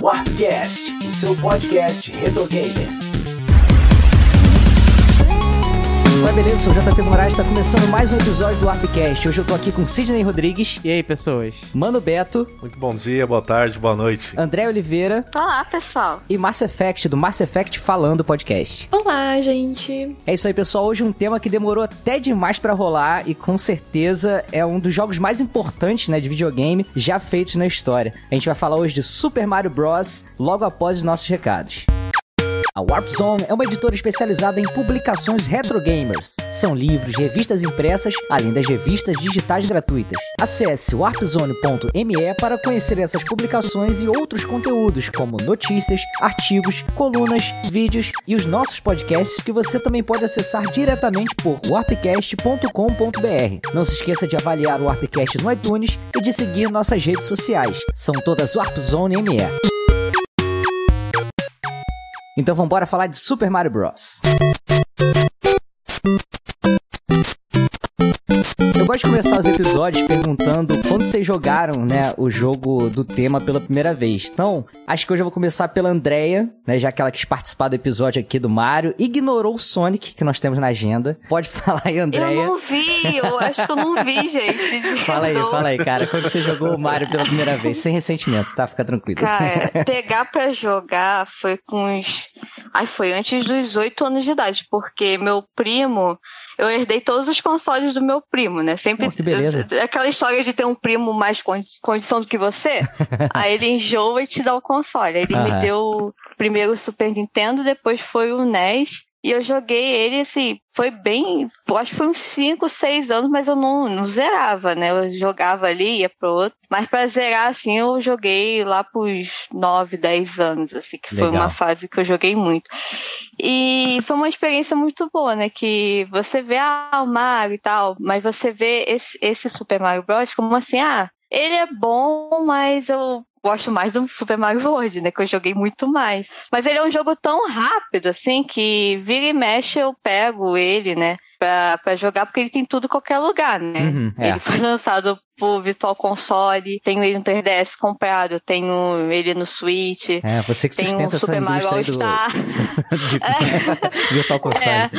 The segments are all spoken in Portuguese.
Warpcast, o seu podcast retro gamer. Oi, beleza? Sou o JP Moraes, está começando mais um episódio do Warpcast. Hoje eu tô aqui com Sidney Rodrigues, E aí, pessoas? Mano Beto, Muito bom dia, boa tarde, boa noite. André Oliveira Olá, pessoal. e Mass Effect, do Mass Effect Falando Podcast. Olá, gente. É isso aí, pessoal. Hoje um tema que demorou até demais pra rolar e com certeza é um dos jogos mais importantes, né, de videogame já feitos na história. A gente vai falar hoje de Super Mario Bros. logo após os nossos recados. A Warp Zone é uma editora especializada em publicações retro gamers. São livros, revistas impressas, além das revistas digitais gratuitas. Acesse warpzone.me para conhecer essas publicações e outros conteúdos, como notícias, artigos, colunas, vídeos e os nossos podcasts que você também pode acessar diretamente por warpcast.com.br. Não se esqueça de avaliar o Warpcast no iTunes e de seguir nossas redes sociais. São todas Warp Zone ME. Então vamos falar de Super Mario Bros. Eu gosto de começar os episódios perguntando quando vocês jogaram, né, o jogo do tema pela primeira vez. Então, acho que hoje eu vou começar pela Andrea, né, já que ela quis participar do episódio aqui do Mario, ignorou o Sonic que nós temos na agenda. Pode falar aí, Andrea. Eu não vi, eu acho que eu não vi, gente. Fala aí, fala aí, cara, quando você jogou o Mario pela primeira vez, sem ressentimento, tá? Fica tranquilo. Cara, pegar pra jogar foi com uns. Ai, foi antes dos oito anos de idade, porque meu primo. Eu herdei todos os consoles do meu primo, né? Sempre. Oh, que beleza. Aquela história de ter um primo mais condi- condição do que você. aí ele enjoa e te dá o console. Aí ele Aham. me deu primeiro o Super Nintendo, depois foi o NES. E eu joguei ele, assim, foi bem. eu Acho que foi uns 5, 6 anos, mas eu não, não zerava, né? Eu jogava ali, ia pro outro. Mas pra zerar, assim, eu joguei lá pros 9, 10 anos, assim, que foi Legal. uma fase que eu joguei muito. E foi uma experiência muito boa, né? Que você vê, ah, o Mario e tal, mas você vê esse, esse Super Mario Bros. como assim, ah, ele é bom, mas eu gosto mais do Super Mario World, né? Que eu joguei muito mais. Mas ele é um jogo tão rápido, assim, que vira e mexe eu pego ele, né? Pra, pra jogar, porque ele tem tudo em qualquer lugar, né? Uhum, é. Ele foi lançado pro Virtual Console, tenho ele no 3DS comprado, tenho ele no Switch. É, você que sustenta essa Super Mario indústria aí do... De Virtual Console. É.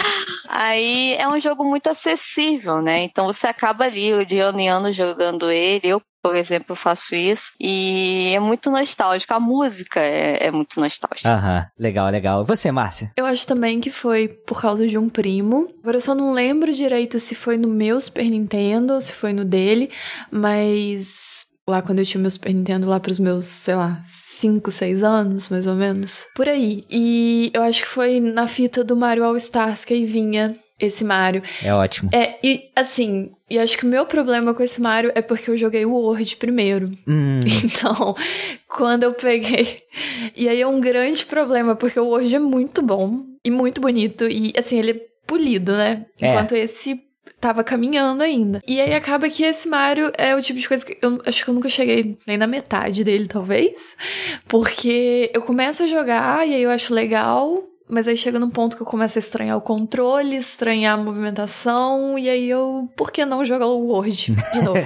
Aí é um jogo muito acessível, né? Então você acaba ali de ano em ano jogando ele. Eu, por exemplo, faço isso. E é muito nostálgico. A música é, é muito nostálgica. Aham, legal, legal. E você, Márcia? Eu acho também que foi por causa de um primo. Agora eu só não lembro direito se foi no meu Super Nintendo ou se foi no dele, mas lá quando eu tinha o meu Super Nintendo, lá pros meus, sei lá, 5, 6 anos, mais ou menos. Por aí. E eu acho que foi na fita do Mario All Stars que aí vinha esse Mario. É ótimo. É, e assim, e acho que o meu problema com esse Mario é porque eu joguei o World primeiro. Hum, Então, quando eu peguei. E aí é um grande problema, porque o Word é muito bom e muito bonito. E assim, ele é polido, né? É. Enquanto esse tava caminhando ainda. E aí acaba que esse Mario é o tipo de coisa que eu acho que eu nunca cheguei nem na metade dele, talvez. Porque eu começo a jogar e aí eu acho legal. Mas aí chega num ponto que eu começo a estranhar o controle, estranhar a movimentação, e aí eu. Por que não jogar o Word de novo?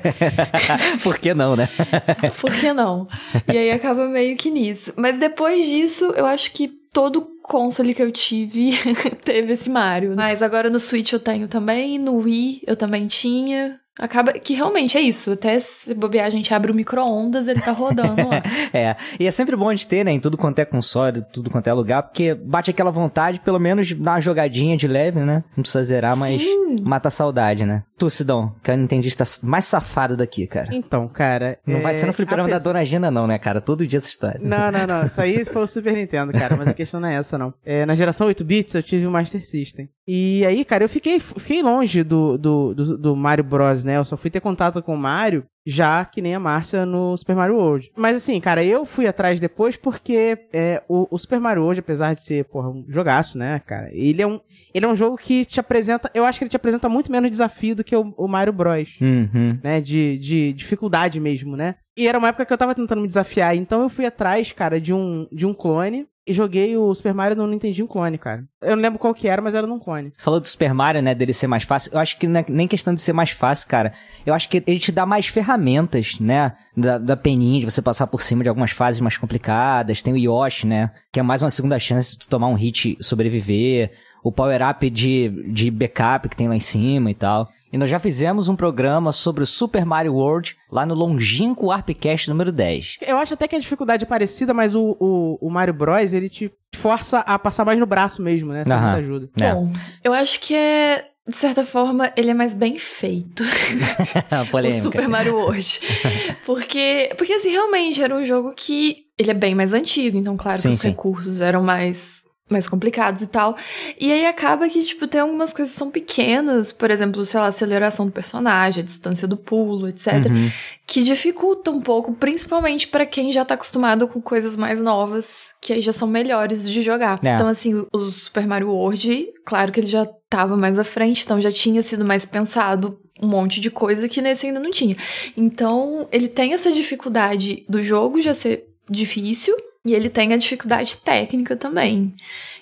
Por que não, né? Por que não? E aí acaba meio que nisso. Mas depois disso, eu acho que todo console que eu tive teve esse Mario. Mas agora no Switch eu tenho também, no Wii eu também tinha. Acaba que realmente é isso. Até se bobear, a gente abre o micro-ondas, ele tá rodando lá. É, e é sempre bom gente ter, né, em tudo quanto é console, tudo quanto é lugar, porque bate aquela vontade, pelo menos de dar uma jogadinha de leve, né? Não precisa zerar, mas Sim. mata a saudade, né? Tu, Sidão, que é o nintendista mais safado daqui, cara. Então, cara. Não vai é, ser no fliperama da Dona Gina, não, né, cara? Todo dia essa história. Não, não, não. Isso aí foi o Super Nintendo, cara. Mas a questão não é essa, não. É, na geração 8 bits eu tive o Master System. E aí, cara, eu fiquei, fiquei longe do, do, do, do Mario Bros, né? Eu só fui ter contato com o Mario já que nem a Márcia no Super Mario World. Mas assim, cara, eu fui atrás depois porque é, o, o Super Mario World, apesar de ser, porra, um jogaço, né, cara? Ele é um, ele é um jogo que te apresenta, eu acho que ele te apresenta muito menos desafio do que o, o Mario Bros Uhum. né? De, de dificuldade mesmo, né? E era uma época que eu tava tentando me desafiar, então eu fui atrás, cara, de um, de um clone. Joguei o Super Mario no Nintendinho Clone, cara. Eu não lembro qual que era, mas era num clone. Você falou do Super Mario, né, dele ser mais fácil. Eu acho que é nem questão de ser mais fácil, cara. Eu acho que ele te dá mais ferramentas, né, da, da peninha, de você passar por cima de algumas fases mais complicadas. Tem o Yoshi, né, que é mais uma segunda chance de tu tomar um hit e sobreviver. O power-up de, de backup que tem lá em cima e tal. E nós já fizemos um programa sobre o Super Mario World lá no longínquo Arpcast número 10. Eu acho até que a dificuldade é parecida, mas o, o, o Mario Bros, ele te força a passar mais no braço mesmo, né? Sem Aham. muita ajuda. É. Bom, eu acho que é. De certa forma, ele é mais bem feito. o. Super Mario World. porque, porque, assim, realmente era um jogo que. Ele é bem mais antigo, então, claro Sim, que os sim. recursos eram mais. Mais complicados e tal. E aí acaba que, tipo, tem algumas coisas que são pequenas, por exemplo, sei lá, a aceleração do personagem, a distância do pulo, etc. Uhum. que dificulta um pouco, principalmente pra quem já tá acostumado com coisas mais novas, que aí já são melhores de jogar. É. Então, assim, o Super Mario World, claro que ele já tava mais à frente, então já tinha sido mais pensado um monte de coisa que nesse ainda não tinha. Então, ele tem essa dificuldade do jogo já ser difícil. E ele tem a dificuldade técnica também.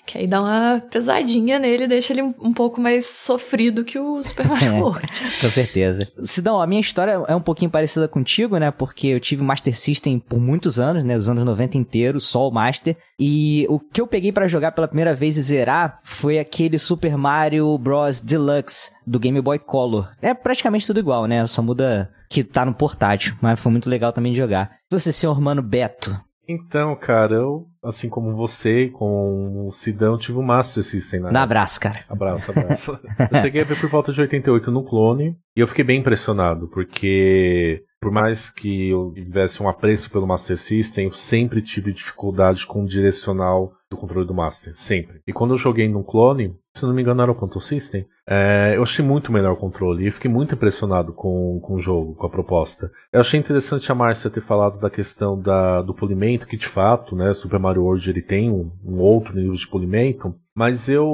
Que aí dá uma pesadinha nele, deixa ele um, pouco mais sofrido que o Super Mario É. World. Com certeza. Sidão, a minha história é um pouquinho parecida contigo, né? Porque eu tive Master System por muitos anos, né? Os anos 90 inteiros, só o Master. E o que eu peguei pra jogar pela primeira vez e zerar foi aquele Super Mario Bros. Deluxe do Game Boy Color. É praticamente tudo igual, né? Só muda que tá no portátil, mas foi muito legal também de jogar. Você, senhor Mano Beto, Então, cara, eu, assim como você, com o Sidão, tive um Master System, né? dá abraço, cara. Abraço, abraço. eu cheguei a ver por volta de 88 no clone e eu fiquei bem impressionado, porque por mais que eu tivesse um apreço pelo Master System, eu sempre tive dificuldade com o direcional do controle do Master, sempre. E quando eu joguei no clone, se não me engano era o Control System, é, eu achei muito melhor o controle e fiquei muito impressionado com, com o jogo, com a proposta. Eu achei interessante a Márcia ter falado da questão da, do polimento, que de fato, né, Super Mario World ele tem um, um outro nível de polimento, mas eu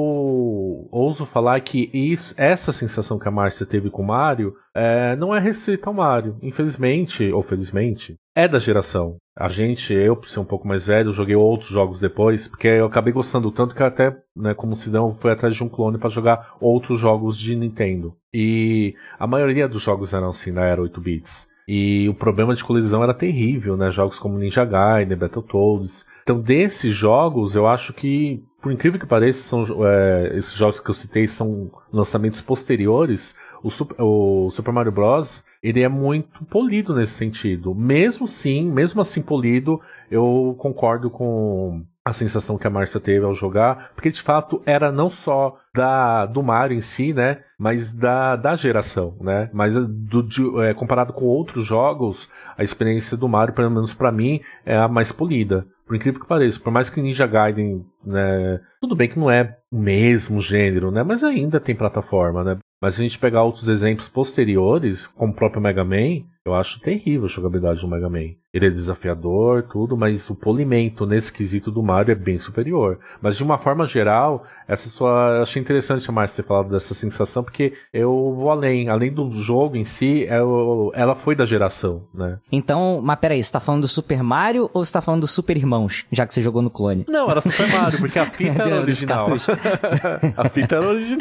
ouso falar que isso, essa sensação que a Márcia teve com o Mario é, não é restrita ao Mario. Infelizmente, ou felizmente, é da geração. A gente, eu, por ser um pouco mais velho, joguei outros jogos depois, porque eu acabei gostando tanto que até, né, como Sidão, fui atrás de um clone para jogar outros jogos de Nintendo. E a maioria dos jogos eram assim, na era 8 bits. E o problema de colisão era terrível, né? Jogos como Ninja Gaiden, Battletoads. Então, desses jogos, eu acho que, por incrível que pareça, são, é, esses jogos que eu citei são lançamentos posteriores. O Super, o Super Mario Bros. ele é muito polido nesse sentido. Mesmo sim, mesmo assim polido, eu concordo com a sensação que a Márcia teve ao jogar, porque de fato era não só da do Mario em si, né, mas da, da geração, né, mas do, de, é, comparado com outros jogos, a experiência do Mario, pelo menos pra mim, é a mais polida. Por incrível que pareça, por mais que Ninja Gaiden, né, tudo bem que não é o mesmo gênero, né, mas ainda tem plataforma, né. Mas se a gente pegar outros exemplos posteriores, como o próprio Mega Man, eu acho terrível a jogabilidade do Mega Man. Ele é desafiador, tudo, mas o polimento nesse quesito do Mario é bem superior. Mas de uma forma geral, essa sua. Eu achei interessante a Márcia ter falado dessa sensação, porque eu vou além. Além do jogo em si, eu- ela foi da geração, né? Então, mas peraí, você tá falando do Super Mario ou você tá falando do Super Irmãos, já que você jogou no clone? Não, era Super Mario, porque a fita era original. a fita era original.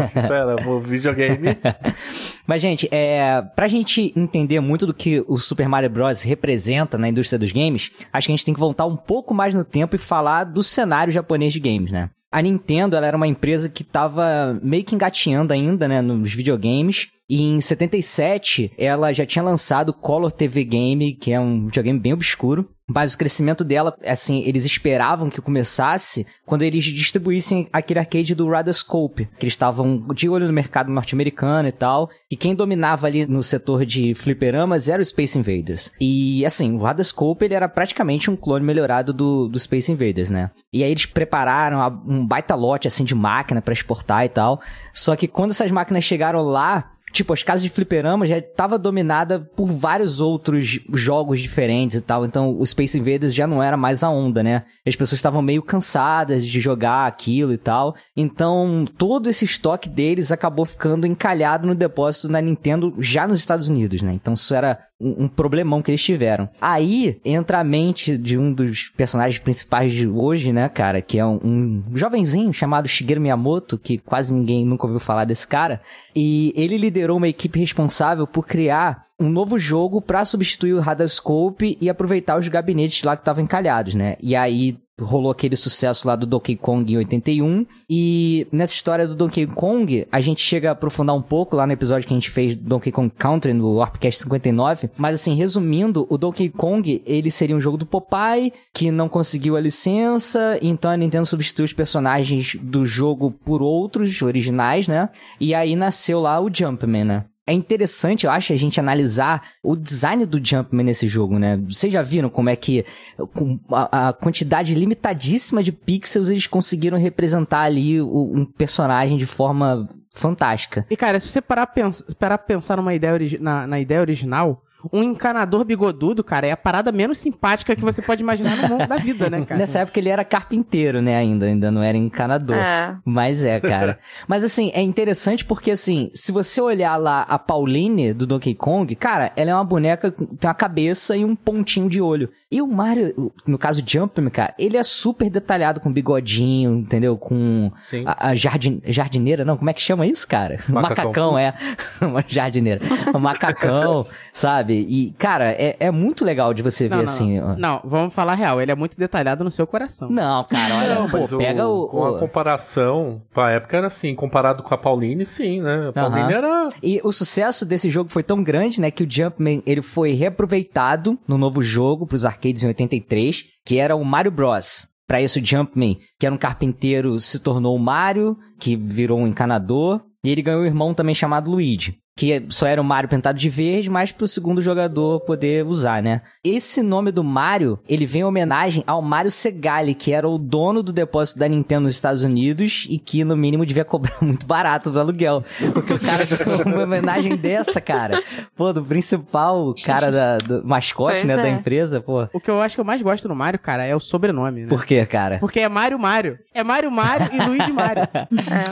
A fita era videogame. Mas, gente, é, pra gente entender muito do que o Super Mario Bros. representa na indústria dos games, acho que a gente tem que voltar um pouco mais no tempo e falar do cenário japonês de games, né? A Nintendo, ela era uma empresa que tava meio que engateando ainda, né, nos videogames. E em 77, ela já tinha lançado o Color TV Game, que é um videogame bem obscuro. Mas o crescimento dela, assim, eles esperavam que começasse quando eles distribuíssem aquele arcade do Radarscope, que eles estavam de olho no mercado norte-americano e tal, e quem dominava ali no setor de fliperamas era o Space Invaders. E, assim, o Radarscope, ele era praticamente um clone melhorado do, do Space Invaders, né? E aí eles prepararam um baita lote, assim, de máquina pra exportar e tal, só que quando essas máquinas chegaram lá, tipo, as casas de fliperama já tava dominada por vários outros jogos diferentes e tal. Então, o Space Invaders já não era mais a onda, né? As pessoas estavam meio cansadas de jogar aquilo e tal. Então, todo esse estoque deles acabou ficando encalhado no depósito da Nintendo já nos Estados Unidos, né? Então, isso era um, um problemão que eles tiveram. Aí entra a mente de um dos personagens principais de hoje, né, cara? Que é um, um jovenzinho chamado Shigeru Miyamoto, que quase ninguém nunca ouviu falar desse cara. E ele liderou uma equipe responsável por criar um novo jogo para substituir o Radarscope e aproveitar os gabinetes lá que estavam encalhados, né? E aí rolou aquele sucesso lá do Donkey Kong em 81. E nessa história do Donkey Kong, a gente chega a aprofundar um pouco lá no episódio que a gente fez do Donkey Kong Country, no Warpcast 59. Mas assim, resumindo, o Donkey Kong, ele seria um jogo do Popeye, que não conseguiu a licença, então a Nintendo substituiu os personagens do jogo por outros originais, né? E aí nasceu lá o Jumpman, né? É interessante, eu acho, a gente analisar o design do Jumpman nesse jogo, né? Vocês já viram como é que com a, quantidade limitadíssima de pixels eles conseguiram representar ali um personagem de forma fantástica. E cara, se você parar pens pensar numa ideia na, na ideia original, um encanador bigodudo, cara, é a parada menos simpática que você pode imaginar no mundo da vida, né, cara? Nessa época ele era carpinteiro, né, ainda, ainda não era encanador. É. Mas é, cara. Mas assim, é interessante porque assim, se você olhar lá a Pauline do Donkey Kong, cara, ela é uma boneca com tem uma cabeça e um pontinho de olho. E o Mario, no caso Jumpman, cara, ele é super detalhado com bigodinho, entendeu? Com Sim. a, a jardin, jardineira, não, como é que chama isso, cara? Macacão. Macacão, é. uma jardineira. Um macacão, sabe? E, cara, é, é muito legal de você Não, ver não, assim. não. Não, vamos falar a real, ele é muito detalhado no seu coração. Não, cara, olha, Não, pô, mas o- pega o. com a o- comparação, pra época era assim, comparado com a Pauline, sim, né? A Pauline Aham. era. E o sucesso desse jogo foi tão grande, né, que o Jumpman ele foi reaproveitado no novo jogo pros arcades em 83, que era o Mario Bros. Pra isso, o Jumpman, que era um carpinteiro, se tornou o Mario, que virou um encanador, e ele ganhou um irmão também chamado Luigi. Que só era o Mario pintado de verde, mas pro segundo jogador poder usar, né? Esse nome do Mario, ele vem em homenagem ao Mario Segali, que era o dono do depósito da Nintendo nos Estados Unidos e que, no mínimo, devia cobrar muito barato do aluguel. Porque o cara uma homenagem dessa, cara. Pô, do principal cara da, do mascote, Pois né, da é. empresa, pô. O que eu acho que eu mais gosto no Mario, cara, é o sobrenome, né? Por quê, cara? Porque é Mario Mario. É Mario Mario e Luigi Mario.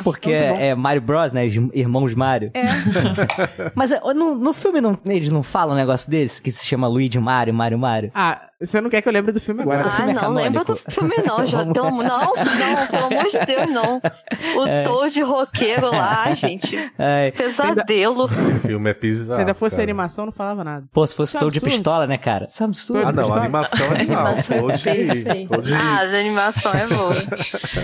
Porque Muito bom. é, é Mario Bros, né? os Irmãos Mario. É. Mas é, no, no filme não- eles não falam um negócio desse, que se chama Luigi Mario, Mario Mario? Ah, você não quer que eu lembre do filme agora. O filme Ah, é não lembro canônico. do filme, não. Já, pelo, não, não, pelo amor de Deus, não. O É. Toad roqueiro lá, gente. Ai, Pesadelo. Esse filme é pisado. Se ainda fosse cara. animação, não falava nada. pô, se fosse é Toad de pistola, né, cara? Isso é absurdo. Ah, não, animação é animal. Animação é Hoje, perfeita. hoje Ah, a animação é boa.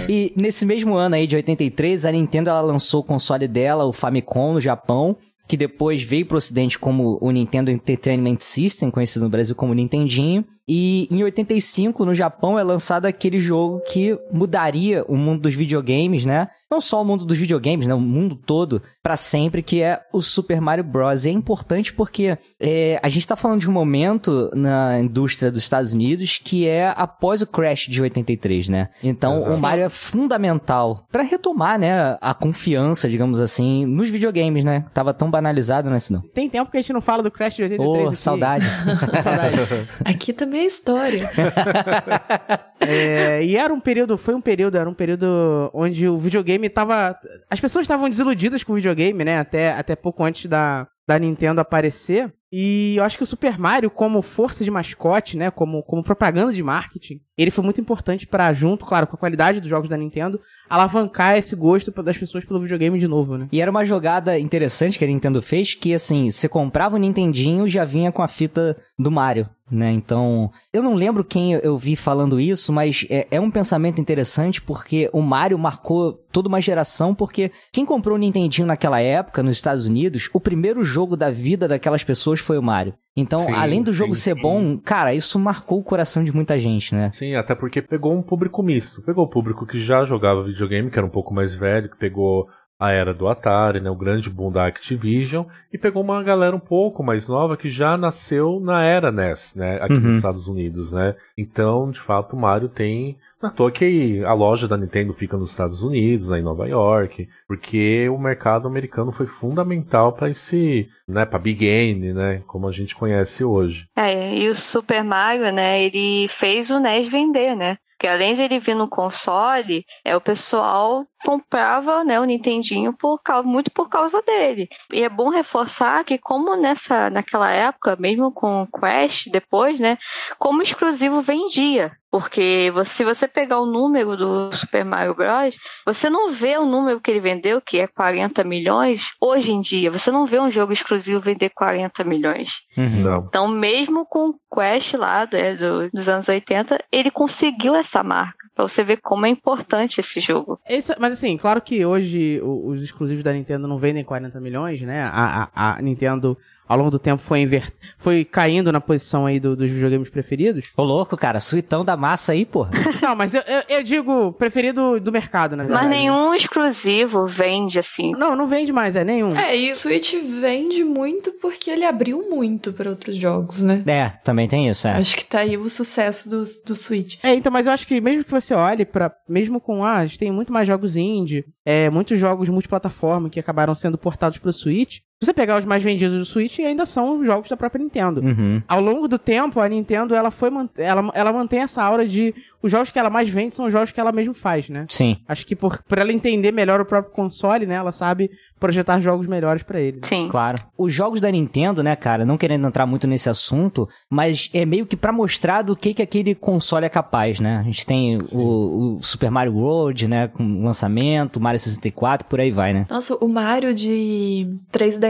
E nesse mesmo ano aí, de 83, a Nintendo ela lançou o console dela, o Famicom, no Japão, que depois veio pro ocidente como o Nintendo Entertainment System, conhecido no Brasil como Nintendinho. E em 85, no Japão, é lançado aquele jogo que mudaria o mundo dos videogames, né? Não só o mundo dos videogames, né? O mundo todo, pra sempre, que é o Super Mario Bros. E é importante porque é, a gente tá falando de um momento na indústria dos Estados Unidos que é após o crash de 83, né? Então, Exato. o Mario é fundamental pra retomar, né, a confiança, digamos assim, nos videogames, né? Tava tão banalizado, né, senão. Tem tempo que a gente não fala do Crash de 83 Ô, aqui. saudade. saudade. Aqui também é história. É, e era um período, foi um período, era um período onde o videogame tava. As pessoas estavam desiludidas com o videogame, né? Até, até pouco antes da, da Nintendo aparecer. E eu acho que o Super Mario, como força de mascote, né? Como, como propaganda de marketing, ele foi muito importante pra, junto, claro, com a qualidade dos jogos da Nintendo, alavancar esse gosto das pessoas pelo videogame de novo, né? E era uma jogada interessante que a Nintendo fez, que assim, você comprava o Nintendinho e já vinha com a fita do Mario, né? Então, eu não lembro quem eu vi falando isso, mas é, é um pensamento interessante porque o Mario marcou toda uma geração, porque quem comprou o Nintendinho naquela época, nos Estados Unidos, o primeiro jogo da vida daquelas pessoas foi o Mario. Então, Sim, além do jogo sim, ser sim. bom, cara, isso marcou o coração de muita gente, né? Sim, até porque pegou um público misto. Pegou o público que já jogava videogame, que era um pouco mais velho, que pegou a era do Atari, né, o grande boom da Activision, e pegou uma galera um pouco mais nova que já nasceu na era NES, né, aqui Uhum. nos Estados Unidos, né. Então, de fato, o Mario tem à toa que a loja da Nintendo fica nos Estados Unidos, né, em Nova York, porque o mercado americano foi fundamental para esse, né, para Big Game, né, como a gente conhece hoje. É, e o Super Mario, né, ele fez o NES vender, né? Porque além de ele vir no console, é, o pessoal comprava né, o Nintendinho por causa, muito por causa dele. E é bom reforçar que como nessa, naquela época, mesmo com o Crash depois, né, como exclusivo vendia. Porque você, se você pegar o número do Super Mario Bros., você não vê o número que ele vendeu, que é 40 milhões, hoje em dia. Você não vê um jogo exclusivo vender 40 milhões. Uhum. Não. Então, mesmo com o Crash lá né, do- dos anos 80, ele conseguiu essa marca. Pra você ver como é importante esse jogo. Esse- mas assim, claro que hoje os exclusivos da Nintendo não vendem 40 milhões, né? A, a, a Nintendo, ao longo do tempo, foi, inver... foi caindo na posição aí do- dos videogames preferidos. Ô, louco, cara, suitão da massa aí, porra. Não, mas eu, eu, eu digo preferido do mercado, na verdade. Mas nenhum exclusivo vende assim. Não, não vende mais, é nenhum. É, e o Switch vende muito porque ele abriu muito para outros jogos, né? É, também tem isso, é. Acho que tá aí o sucesso do, do Switch. É, então, mas eu acho que mesmo que você olhe para mesmo com, ah, a gente tem muito mais jogos indie, é, muitos jogos multiplataforma que acabaram sendo portados pro Switch, você pegar os mais vendidos do Switch, ainda são jogos da própria Nintendo. Uhum. Ao longo do tempo, a Nintendo, ela foi, man- ela, ela mantém essa aura de, os jogos que ela mais vende são os jogos que ela mesmo faz, né? Sim. Acho que por, por ela entender melhor o próprio console, né, ela sabe projetar jogos melhores pra ele. né? Sim. Claro. Os jogos da Nintendo, né, cara, não querendo entrar muito nesse assunto, mas é meio que pra mostrar do que que aquele console é capaz, né? A gente tem o, o Super Mario World, né, com lançamento, Mario 64, por aí vai, né? Nossa, o Mario de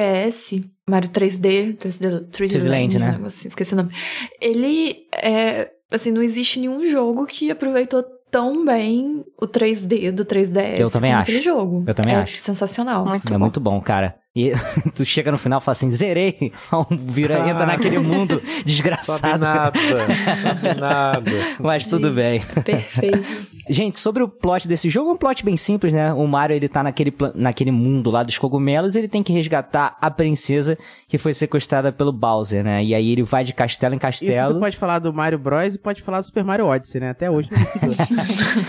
3DS, Mario 3D, 3D, 3D 3D Land, né? assim, esqueci o nome. Ele é, assim, não existe nenhum jogo que aproveitou tão bem o 3D do 3DS. Eu também acho. aquele jogo. Eu também é acho. sensacional. Muito é bom. muito bom, cara. E tu chega no final e fala assim, zerei. Vira, entra naquele mundo Sabe desgraçado. nada, sabe nada. Mas tudo Sim. bem. Perfeito. Gente, sobre o plot desse jogo, é um plot bem simples, né? O Mario, ele tá naquele, naquele mundo lá dos cogumelos, ele tem que resgatar a princesa que foi sequestrada pelo Bowser, né? E aí ele vai de castelo em Isso você castelo. pode falar do Mario Bros e pode falar do Super Mario Odyssey, né? Até hoje.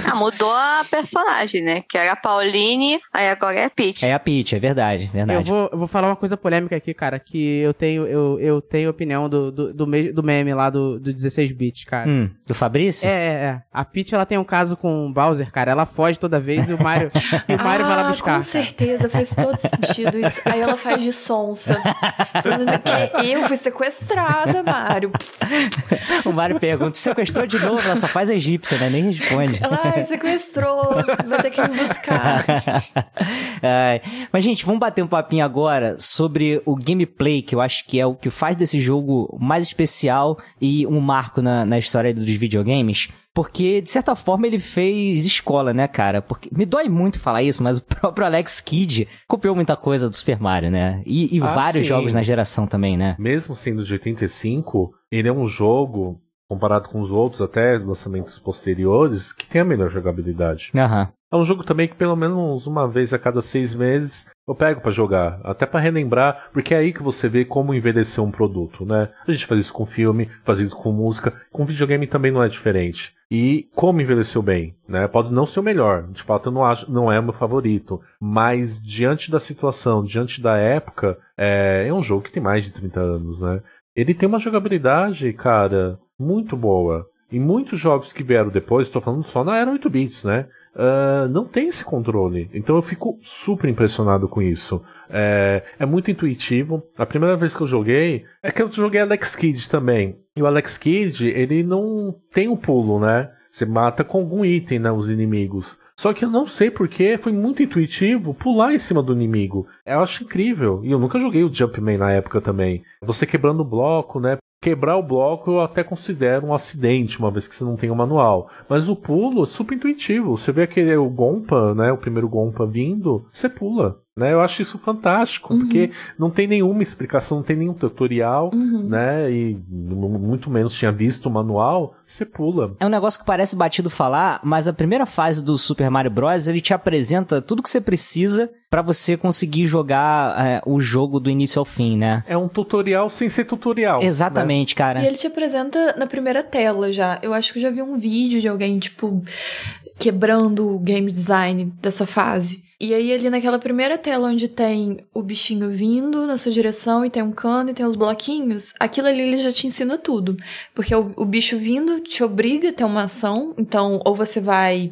Ah, mudou a personagem, né? Que era a Pauline, aí agora é a Peach. É a Peach, é verdade, eu, verdade. Vou, eu vou falar uma coisa polêmica aqui, cara, que eu tenho, eu, eu tenho opinião do, do, do, me- do meme lá do, do 16-bit, cara. Hum, do Fabrício? É, é, é. A Peach, ela tem um caso com o Bowser, cara. Ela foge toda vez e o Mario, e o Mario vai lá Ah, buscar. Com cara. certeza, faz todo sentido isso. Aí ela faz de sonsa. Eu fui sequestrada, Mário. O Mario pergunta, sequestrou de novo? Ela só faz a egípcia, né? Nem responde. Ela ai, sequestrou, vai ter que me buscar. Ai, Mas, gente, vamos bater um papinho agora sobre o gameplay, que eu acho que é o que faz desse jogo mais especial e um marco na, na história dos videogames. Porque, de certa forma, ele fez escola, né, cara? Porque me dói muito falar isso, mas o próprio Alex Kidd copiou muita coisa do Super Mario, né? E, e Ah, vários sim. jogos na geração também, né? Mesmo sendo de 85, ele é um jogo, comparado com os outros, até lançamentos posteriores, que tem a melhor jogabilidade. Aham. É um jogo também que pelo menos uma vez a cada seis meses eu pego pra jogar, até pra relembrar, porque é aí que você vê como envelhecer um produto, né? A gente faz isso com filme, faz isso com música, com videogame também não é diferente. E como envelheceu bem, né? Pode não ser o melhor, de fato eu não acho, não é o meu favorito, mas diante da situação, diante da época, é, é um jogo que tem mais de 30 anos, né? Ele tem uma jogabilidade, cara, muito boa. E muitos jogos que vieram depois, estou falando só na era 8 bits, né? ah, não tem esse controle. Então eu fico super impressionado com isso. É, é muito intuitivo. A primeira vez que eu joguei, é que eu joguei Alex Kidd também. E o Alex Kidd, ele não tem um pulo, né? Você mata com algum item, né, os inimigos. Só que eu não sei porque foi muito intuitivo pular em cima do inimigo. Eu acho incrível. E eu nunca joguei o Jumpman na época também. Você quebrando o bloco, né? Quebrar o bloco eu até considero um acidente, uma vez que você não tem o manual. Mas o pulo é super intuitivo. Você vê aquele o Gompa, né? O primeiro Gompa vindo, você pula. Né? Eu acho isso fantástico, porque não tem nenhuma explicação, não tem nenhum tutorial, né? E muito menos tinha visto o manual, você pula. É um negócio que parece batido falar, mas a primeira fase do Super Mario Bros. ele te apresenta tudo que você precisa pra você conseguir jogar é, o jogo do início ao fim, né? É um tutorial sem ser tutorial. né? Exatamente, cara. E ele te apresenta na primeira tela já. Eu acho que eu já vi um vídeo de alguém, tipo, quebrando o game design dessa fase. E aí, ali naquela primeira tela onde tem o bichinho vindo na sua direção e tem um cano e tem os bloquinhos, aquilo ali ele já te ensina tudo. Porque o, o bicho vindo te obriga a ter uma ação. Então, ou você vai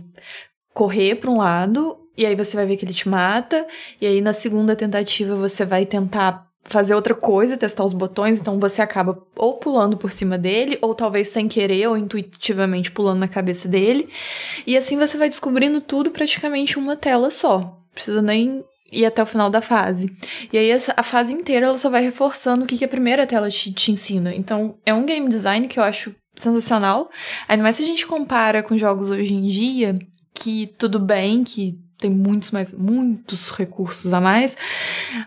correr pra um lado, e aí você vai ver que ele te mata, e aí na segunda tentativa você vai tentar fazer outra coisa, testar os botões, então você acaba ou pulando por cima dele, ou talvez sem querer ou intuitivamente pulando na cabeça dele. E assim você vai descobrindo tudo praticamente uma tela só. Precisa nem ir até o final da fase. E aí essa, a fase inteira ela só vai reforçando o que, que a primeira tela te, te ensina. Então é um game design que eu acho sensacional. Ainda mais se a gente compara com jogos hoje em dia, que tudo bem, que tem muitos mais muitos recursos a mais,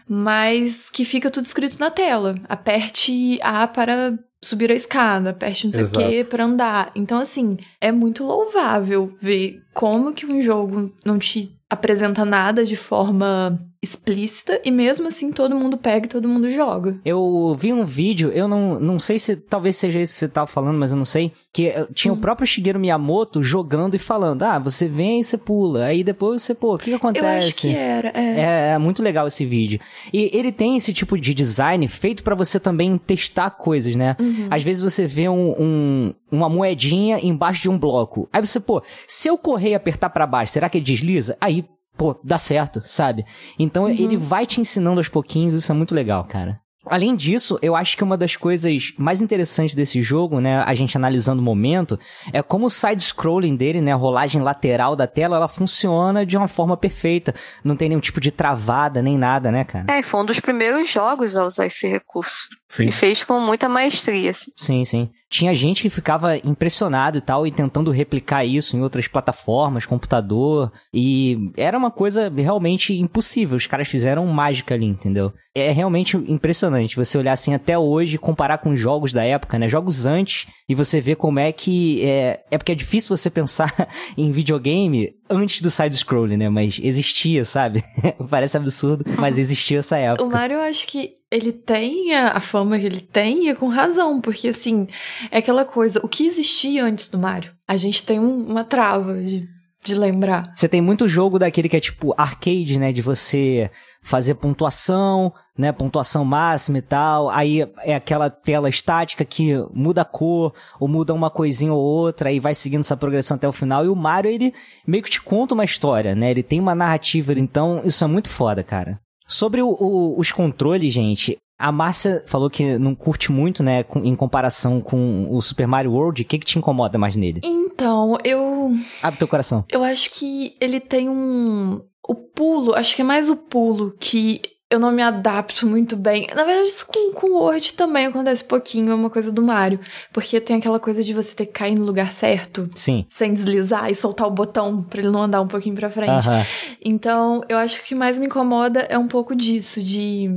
mas que fica tudo escrito na tela. Aperte A para subir a escada, aperte não sei o que para andar. Então assim, é muito louvável ver como que um jogo não te apresenta nada de forma explícita e mesmo assim todo mundo pega e todo mundo joga. Eu vi um vídeo, eu não, não sei se talvez seja esse que você tava falando, mas eu não sei. Que eh, tinha o próprio Shigeru Miyamoto jogando e falando: Ah, você vem e você pula. Aí depois você, pô, o que, que acontece? Eu acho que era, é. É, é muito legal esse vídeo. E ele tem esse tipo de design feito pra você também testar coisas, né? Às vezes você vê um, um- uma moedinha embaixo de um bloco. Aí você, pô, se eu correr e apertar pra baixo, será que ele desliza? Aí, pô, dá certo, sabe? Então ele vai te ensinando aos pouquinhos, isso é muito legal, cara. Além disso, eu acho que uma das coisas mais interessantes desse jogo, né, a gente analisando o momento, é como o side-scrolling dele, né, a rolagem lateral da tela, ela funciona de uma forma perfeita. Não tem nenhum tipo de travada, nem nada, né, cara? É, e foi um dos primeiros jogos a usar esse recurso. Sim. E fez com muita maestria. assim. Sim, sim. Tinha gente que ficava impressionado e tal, e tentando replicar isso em outras plataformas, computador, e era uma coisa realmente impossível. Os caras fizeram mágica ali, entendeu? É realmente impressionante você olhar assim até hoje e comparar com jogos da época, né? Jogos antes, e você ver como é que. É, é porque é difícil você pensar em videogame antes do side-scrolling, né? Mas existia, sabe? Parece absurdo, mas existia essa época. O Mario, eu acho que ele tem a, fama que ele tem e é com razão, porque assim, é aquela coisa, o que existia antes do Mario? A gente tem um- uma trava de, de lembrar. Você tem muito jogo daquele que é tipo arcade, né? De você fazer pontuação, né? Pontuação máxima e tal. Aí é aquela tela estática que muda a cor, ou muda uma coisinha ou outra, aí vai seguindo essa progressão até o final. E o Mario, ele meio que te conta uma história, né? Ele tem uma narrativa, então isso é muito foda, cara. Sobre o- o- os controles, gente, a Márcia falou que não curte muito, né? em comparação com o Super Mario World. O que, que te incomoda mais nele? Então, eu Abre teu coração. eu acho que ele tem um o pulo, acho que é mais o pulo que eu não me adapto muito bem. Na verdade, isso com, com o Word também acontece pouquinho, é uma coisa do Mario. Porque tem aquela coisa de você ter que cair no lugar certo, Sim. sem deslizar e soltar o botão pra ele não andar um pouquinho pra frente. Aham. Então, eu acho que o que mais me incomoda é um pouco disso, de,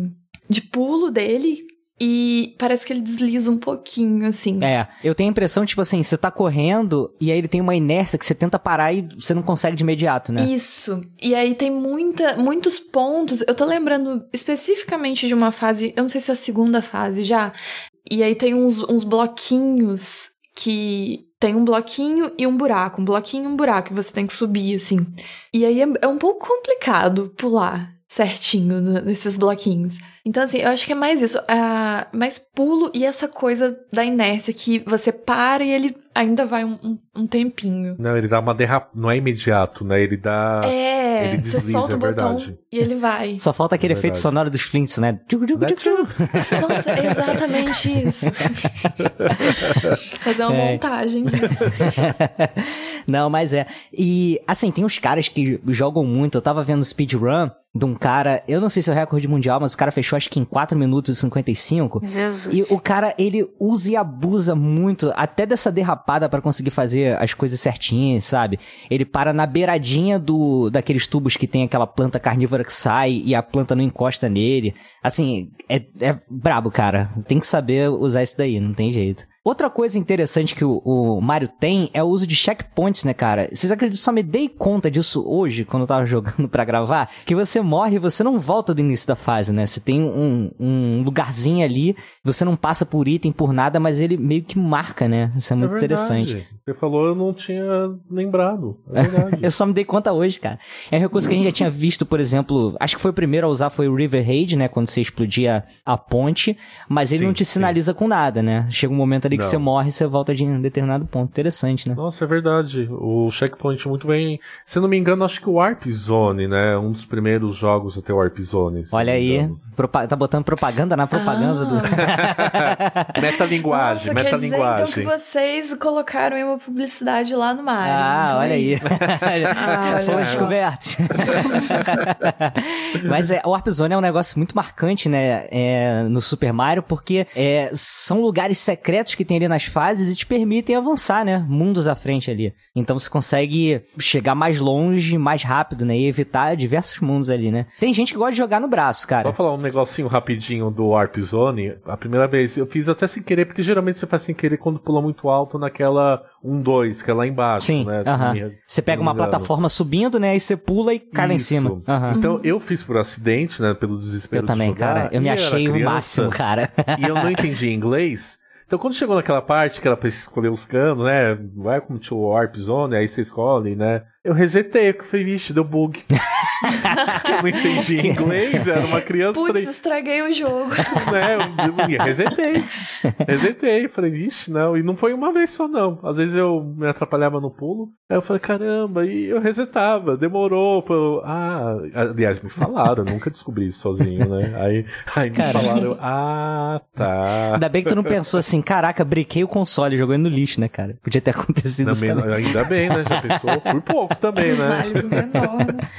de pulo dele. E parece que ele desliza um pouquinho, assim. É, eu tenho a impressão, tipo assim, você tá correndo e aí ele tem uma inércia que você tenta parar e você não consegue de imediato, né? Isso. E aí tem muita, muitos pontos. Eu tô lembrando especificamente de uma fase, eu não sei se é a segunda fase já. E aí tem uns, uns bloquinhos que tem um bloquinho e um buraco, um bloquinho e um buraco que você tem que subir, assim. E aí é, é um pouco complicado pular certinho nesses bloquinhos. Então, assim, eu acho que é mais isso, mais pulo e essa coisa da inércia que você para e ele ainda vai um, um- um tempinho. Não, ele dá uma derrapa. Não é imediato, né? Ele dá. É, ele você desliza, é botão verdade. e ele vai. Só falta aquele É efeito sonoro dos Flintstones, né? Tchuc. Nossa, é exatamente isso. Fazer uma É. montagem disso. Não, mas é. E, assim, tem uns caras que jogam muito. Eu tava vendo speedrun de um cara, eu não sei se é o recorde mundial, mas o cara fechou acho que em 4 minutos e 55. Jesus. E o cara, ele usa e abusa muito, até dessa derrapada pra conseguir fazer as coisas certinhas, sabe? Ele para na beiradinha do daqueles tubos que tem aquela planta carnívora que sai e a planta não encosta nele. Assim, é, é brabo, cara. Tem que saber usar isso daí, não tem jeito. Outra coisa interessante que o, o Mario tem é o uso de checkpoints, né, cara? Vocês acreditam? Só me dei conta disso hoje, quando eu tava jogando pra gravar, que você morre e você não volta do início da fase, né? Você tem um, um lugarzinho ali, você não passa por item, por nada, mas ele meio que marca, né? Isso é muito É interessante. Você falou, eu não tinha lembrado. É verdade. Eu só me dei conta hoje, cara. É um recurso que a gente já tinha visto, por exemplo, acho que foi o primeiro a usar foi o River Raid, né? Quando você explodia a ponte, mas ele Sim, não te sim. sinaliza com nada, né? Chega um momento ali que Não. você morre e você volta de um determinado ponto. Interessante, né? Nossa, é verdade. O checkpoint muito bem. Se eu não me engano, acho que o Warp Zone, né? Um dos primeiros jogos a ter Warp Zone. Olha aí, propa- tá botando propaganda na propaganda Ah. do. Metalinguagem, Nossa, quer dizer então metalinguagem. que vocês colocaram aí uma publicidade lá no Mario. Ah, então olha é aí. isso. Ah, Fomos descobertos. Mas é, o Warp Zone é um negócio muito marcante, né? é, no Super Mario, porque é, são lugares secretos que tem ali nas fases e te permitem avançar, né? Mundos à frente ali. Então você consegue chegar mais longe, mais rápido, né? E evitar diversos mundos ali, né? Tem gente que gosta de jogar no braço, cara. Vou falar um negocinho rapidinho do Warp Zone. A primeira vez eu fiz até sem querer, porque geralmente você faz sem querer quando pula muito alto naquela 1-2, que é lá embaixo, Sim, né? Não me- Você pega uma plataforma subindo, né? E você pula e cai lá em cima. Aham. Então eu fiz por acidente, né? Pelo desespero Eu também, de jogar, cara. Eu me achei o criança, máximo, cara. E eu não entendi inglês. Então, quando chegou naquela parte que era pra escolher os canos, né? Welcome to Warp Zone, aí você escolhe, né? Eu resetei, porque eu falei, vixe, deu bug. Porque eu não entendi inglês, era uma criança, Putz, falei, estraguei o jogo. né? Eu, eu resetei. Resetei. Falei, vixe, não. E não foi uma vez só, não. Às vezes eu me atrapalhava no pulo. Aí eu falei, caramba, e eu resetava. Demorou. Pra eu... Ah, aliás, me falaram, eu nunca descobri isso sozinho, né? Aí, aí me Cara. falaram, eu, ah, tá. Ainda bem que tu não pensou assim, caraca, brequei o console, jogou ele no lixo, né, cara? Podia ter acontecido isso Também, também. ainda bem, né? Já pensou? Por pouco também, né? Males menor, né?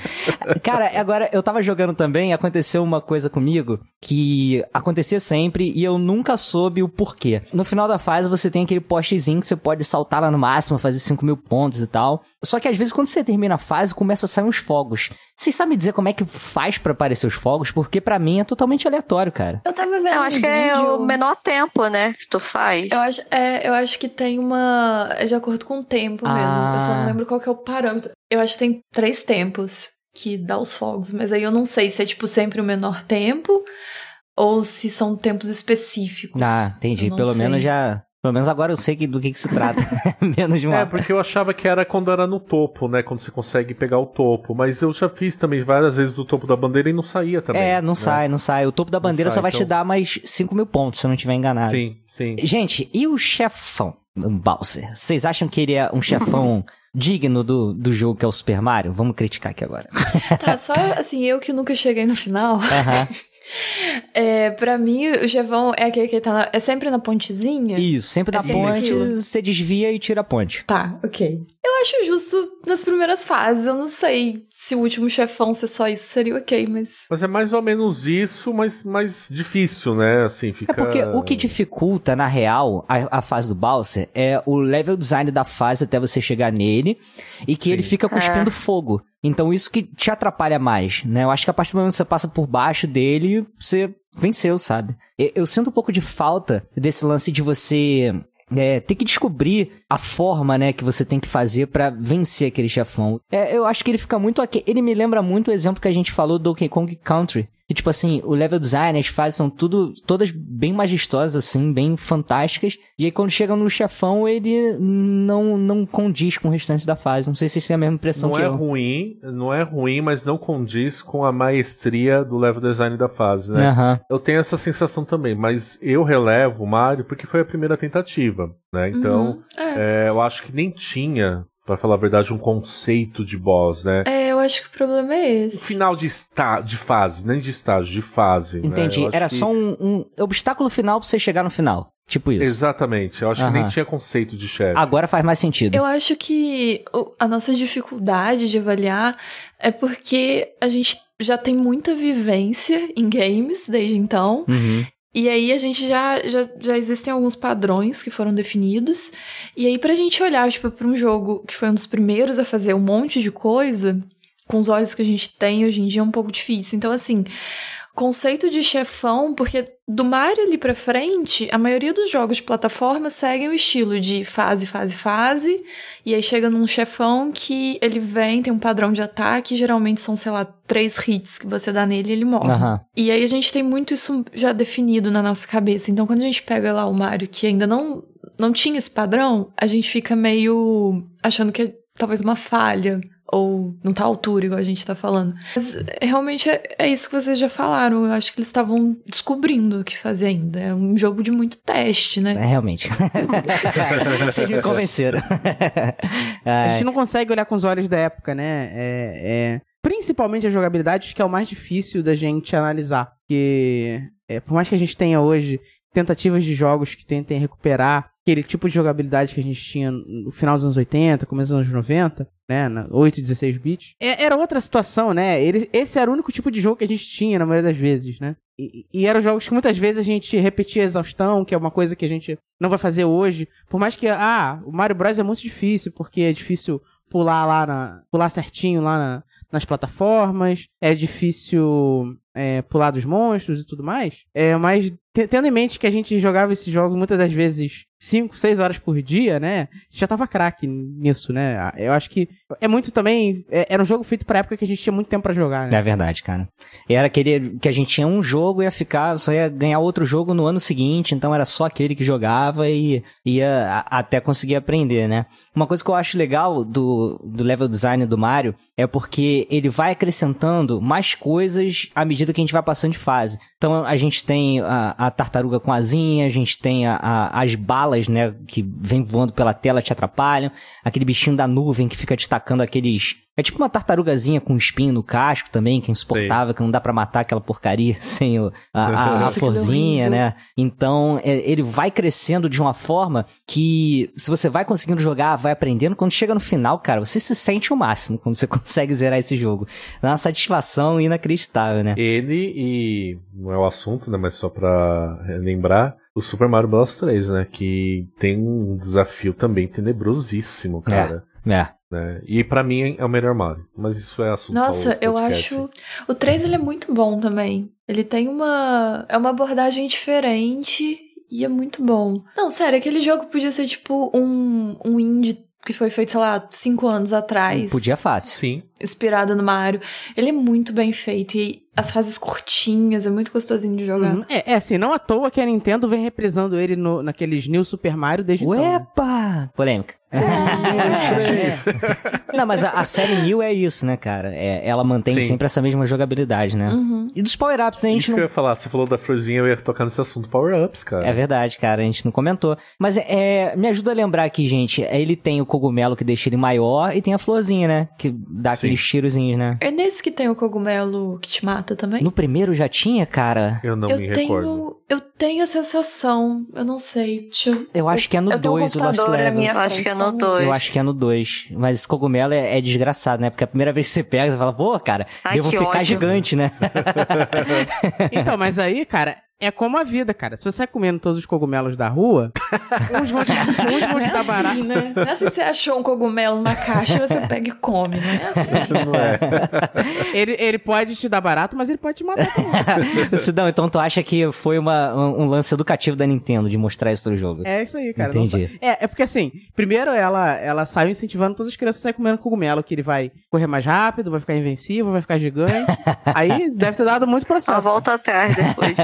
Cara, agora eu tava jogando também e aconteceu uma coisa comigo que acontecia sempre e eu nunca soube o porquê. No final da fase você tem aquele postezinho que você pode saltar lá no máximo, fazer 5 mil pontos e tal. Só que às vezes quando você termina a fase começa a sair uns fogos. Vocês sabem dizer como é que faz pra aparecer os fogos? Porque pra mim é totalmente aleatório, cara. Eu tava vendo Eu um acho que é o menor tempo, né? Que tu faz. Eu acho, é, eu acho que tem uma. É de acordo com o tempo mesmo. Eu só Ah. não lembro qual que é o parâmetro. Eu acho que tem três tempos que dá os fogos, mas aí eu não sei se é tipo sempre o menor tempo ou se são tempos específicos. Ah, entendi. Pelo sei. menos já. Pelo menos agora eu sei que- do que, que se trata. menos de uma. É, porque eu achava que era quando era no topo, né? Quando você consegue pegar o topo. Mas eu já fiz também várias vezes do topo da bandeira e não saía também. É, não né? sai, não sai. O topo da bandeira sai, só vai te então. dar mais 5 mil pontos, se eu não estiver enganado. Sim, sim. Gente, e o chefão do Bowser? Vocês acham que ele é um chefão digno do, do jogo que é o Super Mario? Vamos criticar aqui agora. Tá, só assim, eu que nunca cheguei no final. Aham. É, pra mim, o chefão é aquele que tá na- é sempre na pontezinha. Isso, sempre na É sempre ponte, aquilo. você desvia e tira a ponte. Tá, ok. Eu acho justo nas primeiras fases. Eu não sei se o último chefão ser só isso seria ok, mas. Mas é mais ou menos isso, mas mais difícil, né? Assim, fica. É porque o que dificulta, na real, a, a fase do Bowser é o level design da fase até você chegar nele e que Sim. ele fica cuspindo fogo. Então isso que te atrapalha mais, né? Eu acho que a partir do momento que você passa por baixo dele, você venceu, sabe? Eu, eu sinto um pouco de falta desse lance de você é, ter que descobrir a forma, né, que você tem que fazer pra vencer aquele chefão. É, eu acho que ele fica muito aqui. Ele me lembra muito o exemplo que a gente falou do Donkey Kong Country. Que, tipo assim, o level design, as fases são tudo, todas bem majestosas, assim, bem fantásticas. E aí, quando chega no chefão, ele não, não condiz com o restante da fase. Não sei se vocês têm a mesma impressão Não que é eu. ruim, não é ruim, mas não condiz com a maestria do level design da fase, né? Aham. Eu tenho essa sensação também, mas eu relevo o Mario porque foi a primeira tentativa, né? Então, Uhum. É. é, eu acho que nem tinha pra falar a verdade, um conceito de boss, né? É, eu acho que o problema é esse. final de, esta de fase, nem de estágio, de fase. né? Entendi. Acho Era que- só um, um obstáculo final pra você chegar no final. Tipo isso. Exatamente, eu acho que nem tinha conceito de chefe. Agora faz mais sentido. Eu acho que o- a nossa dificuldade de avaliar é porque a gente já tem muita vivência em games desde então. Uhum. E aí a gente já, já, já existem alguns padrões que foram definidos. E aí, pra gente olhar, tipo, pra um jogo que foi um dos primeiros a fazer um monte de coisa, com os olhos que a gente tem hoje em dia é um pouco difícil. Então, assim, conceito de chefão, porque do Mario ali pra frente, a maioria dos jogos de plataforma seguem o estilo de fase, fase, fase. E aí chega num chefão que ele vem, tem um padrão de ataque, geralmente são, sei lá, três hits que você dá nele e ele morre. Aham. E aí a gente tem muito isso já definido na nossa cabeça. Então quando a gente pega lá o Mario que ainda não não tinha esse padrão, a gente fica meio achando que é talvez uma falha ou não tá à altura igual a gente tá falando. Mas realmente é, é isso que vocês já falaram. Eu acho que eles estavam descobrindo o que fazer ainda. É um jogo de muito teste, né? É, realmente. Vocês me convenceram. A gente não consegue olhar com os olhos da época, né? É, é- Principalmente a jogabilidade, acho que é o mais difícil da gente analisar. Porque, é, por mais que a gente tenha hoje tentativas de jogos que tentem recuperar aquele tipo de jogabilidade que a gente tinha no final dos anos 80, começo dos anos 90, né? Na 8 e 16 bits. É- era outra situação, né? Ele- esse era o único tipo de jogo que a gente tinha na maioria das vezes, né? E, e eram jogos que muitas vezes a gente repetia a exaustão, que é uma coisa que a gente não vai fazer hoje. Por mais que, ah, o Mario Bros é muito difícil, porque é difícil pular lá na. pular certinho lá na- nas plataformas, é difícil é, pular dos monstros e tudo mais. É, mas tendo em mente que a gente jogava esse jogo muitas das vezes 5, 6 horas por dia, né? Já tava craque nisso, né? Ah, Eu acho que é muito também. é- era um jogo feito pra época que a gente tinha muito tempo pra jogar, né? É verdade, cara. E era aquele que a gente tinha um jogo e ia ficar, só ia ganhar outro jogo no ano seguinte, então era só aquele que jogava e ia a- até conseguir aprender, né? Uma coisa que eu acho legal do, do level design do Mario é porque ele vai acrescentando mais coisas à medida que a gente vai passando de fase. Então a gente tem a, a tartaruga com asinha, a gente tem a- a- as balas, né, que vem voando pela tela te atrapalham, aquele bichinho da nuvem que fica destacando aqueles é tipo uma tartarugazinha com um espinho no casco também, que é insuportável, que não dá pra matar aquela porcaria sem o, a, a- a Nossa, é florzinha, né? Então, é, ele vai crescendo de uma forma que, se você vai conseguindo jogar, vai aprendendo, quando chega no final, cara, você se sente o máximo quando você consegue zerar esse jogo. É uma satisfação inacreditável, né? Ele e. Não é o assunto, né? Mas só pra lembrar. O Super Mario Bros 3, né? Que tem um desafio também tenebrosíssimo, cara. É. Né? E pra mim é o melhor Mario. Mas isso é assunto Nossa, para eu acho. O 3 ele é muito bom também. Ele tem uma. É uma abordagem diferente e é muito bom. Não, sério, aquele jogo podia ser tipo um, um indie que foi feito, sei lá, cinco anos atrás. Podia fácil. Sim. Inspirado no Mario. Ele é muito bem feito. E as fases curtinhas, é muito gostosinho de jogar. Uhum. É, é assim, não à toa que a Nintendo vem reprisando ele no, naqueles New Super Mario desde então. né? Uepa! Polêmica. Não, mas a, a série New é isso, né, cara? É, ela mantém Sim. sempre essa mesma jogabilidade, né? Uhum. E dos power-ups, né? A gente Isso não que eu ia falar. Você falou da florzinha, eu ia tocar nesse assunto Power-Ups, cara. É verdade, cara, a gente não comentou. Mas é, me ajuda a lembrar aqui, gente. é, Ele tem o cogumelo que deixa ele maior e tem a florzinha, né? Que dá Sim. aqueles tirozinhos, né? É nesse que tem o cogumelo que te mata também? No primeiro já tinha, cara. Eu não eu me tenho. recordo. Eu tenho a sensação. Eu não sei. Deixa eu. Eu acho que é no eu tenho um 2 o Lost Levels. minha Eu acho que é no 2. Eu acho que é no 2. Mas esse cogumelo é, é desgraçado, né? Porque a primeira vez que você pega, você fala, pô, cara, Ai, devo que ficar ódio. gigante, né? Então, mas aí, cara, é como a vida, cara. Se você sai comendo todos os cogumelos da rua, uns vão te, uns vão te dar barato. assim, né? Não é assim que você achou um cogumelo na caixa, você pega e come, não é assim. Não é. Ele, ele pode te dar barato, mas ele pode te matar também. Sidão, então tu acha que foi uma, um, um lance educativo da Nintendo de mostrar isso no jogo? É isso aí, cara. Entendi. é, é porque assim, primeiro ela, ela saiu incentivando todas as crianças a sair comendo cogumelo, que ele vai correr mais rápido, vai ficar invencível, vai ficar gigante. aí deve ter dado muito Só processo. volta atrás depois.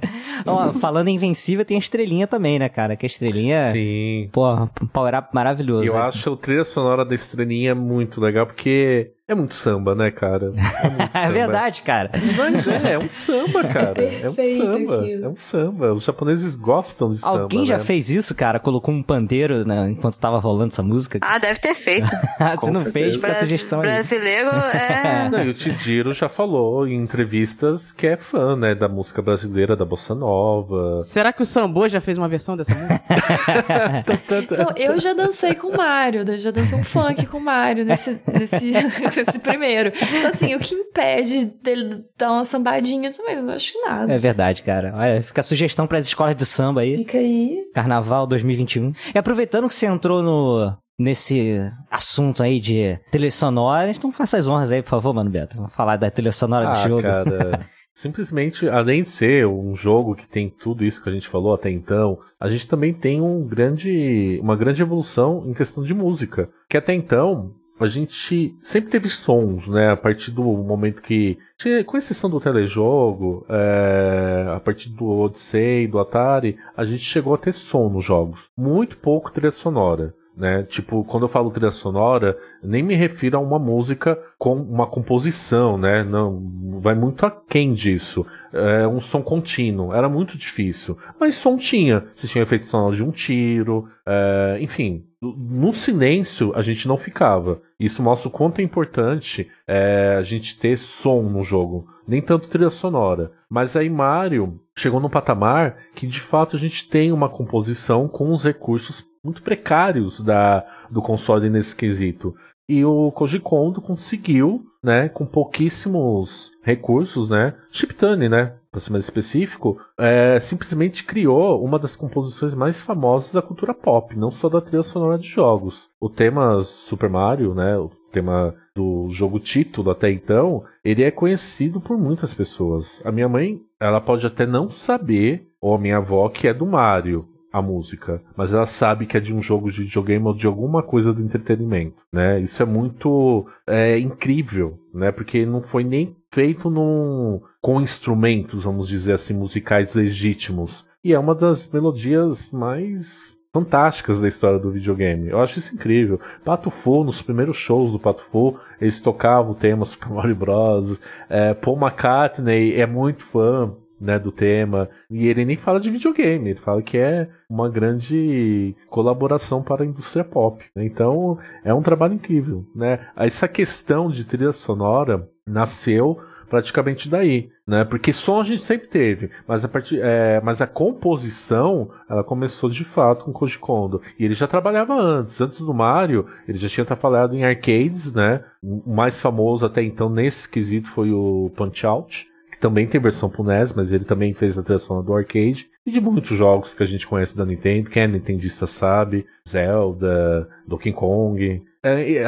Ó, falando em Invencível, tem a estrelinha também, né, cara? Que a estrelinha, Sim. pô, um power-up maravilhoso. Eu acho a trilha sonora da estrelinha muito legal, porque É muito samba, né, cara? É, muito É verdade, cara. Mas é, é um samba, cara. É, um perfeito samba. aquilo. É um samba. Os japoneses gostam de samba. Alguém já né? fez isso, cara? Colocou um pandeiro né, enquanto tava rolando essa música? Ah, deve ter feito. Se com não certeza. fez, fica a sugestão aí. brasileiro é. Não, e o Tidiro já falou em entrevistas que é fã, né, da música brasileira, da bossa nova. Será que o Sambo já fez uma versão dessa música? Não, eu já dancei com o Mario, eu já dancei um funk com o Mario nesse, nesse, nesse primeiro. Então, assim, o que impede dele dar uma sambadinha também? Eu não acho que nada. É verdade, cara. Olha, fica a sugestão para as escolas de samba aí. Fica aí. Carnaval 2021. E aproveitando que você entrou no nesse assunto aí de trilha sonora, então faça as honras aí, por favor, mano Beto. Vamos falar da trilha sonora do Ah, jogo. cara. Simplesmente, além de ser um jogo que tem tudo isso que a gente falou até então, a gente também tem um grande, uma grande evolução em questão de música. Que até então, a gente sempre teve sons, né? A partir do momento que. Com exceção do telejogo, é, a partir do Odyssey, do Atari, a gente chegou a ter som nos jogos. Muito pouco trilha sonora. Né? Tipo, quando eu falo trilha sonora, nem me refiro a uma música com uma composição, né? Não, vai muito aquém disso. É um som contínuo, era muito difícil. Mas som tinha. Você tinha efeito sonoro de um tiro, é, enfim. No silêncio a gente não ficava. Isso mostra o quanto é importante é, a gente ter som no jogo. Nem tanto trilha sonora. Mas aí Mario chegou num patamar que de fato a gente tem uma composição com os recursos muito precários da, do console nesse quesito. E o Koji Kondo conseguiu, né, com pouquíssimos recursos, né, chiptune, né, para ser mais específico, é, simplesmente criou uma das composições mais famosas da cultura pop, não só da trilha sonora de jogos. O tema Super Mario, né, o tema do jogo título até então, ele é conhecido por muitas pessoas. A minha mãe, ela pode até não saber, ou a minha avó, que é do Mario, a música, mas ela sabe que é de um jogo de videogame ou de alguma coisa do entretenimento, né? Isso é muito é, incrível, né? Porque não foi nem feito num, com instrumentos, vamos dizer assim, musicais legítimos. E é uma das melodias mais fantásticas da história do videogame. Eu acho isso incrível. Pato Fu, nos primeiros shows do Pato Fu, eles tocavam o tema Super Mario Bros. É, Paul McCartney é muito fã né, do tema. E ele nem fala de videogame, ele fala que é uma grande colaboração para a indústria pop. Então, é um trabalho incrível, né? Essa questão de trilha sonora nasceu praticamente daí, né? Porque som a gente sempre teve, mas a partir, é, mas a composição ela começou de fato com Koji Kondo e ele já trabalhava antes, antes do Mario, ele já tinha trabalhado em arcades, né? O mais famoso até então nesse quesito foi o Punch Out, que também tem versão pro NES, mas ele também fez a trilha do arcade e de muitos jogos que a gente conhece da Nintendo, quem é nintendista sabe, Zelda, Donkey Kong,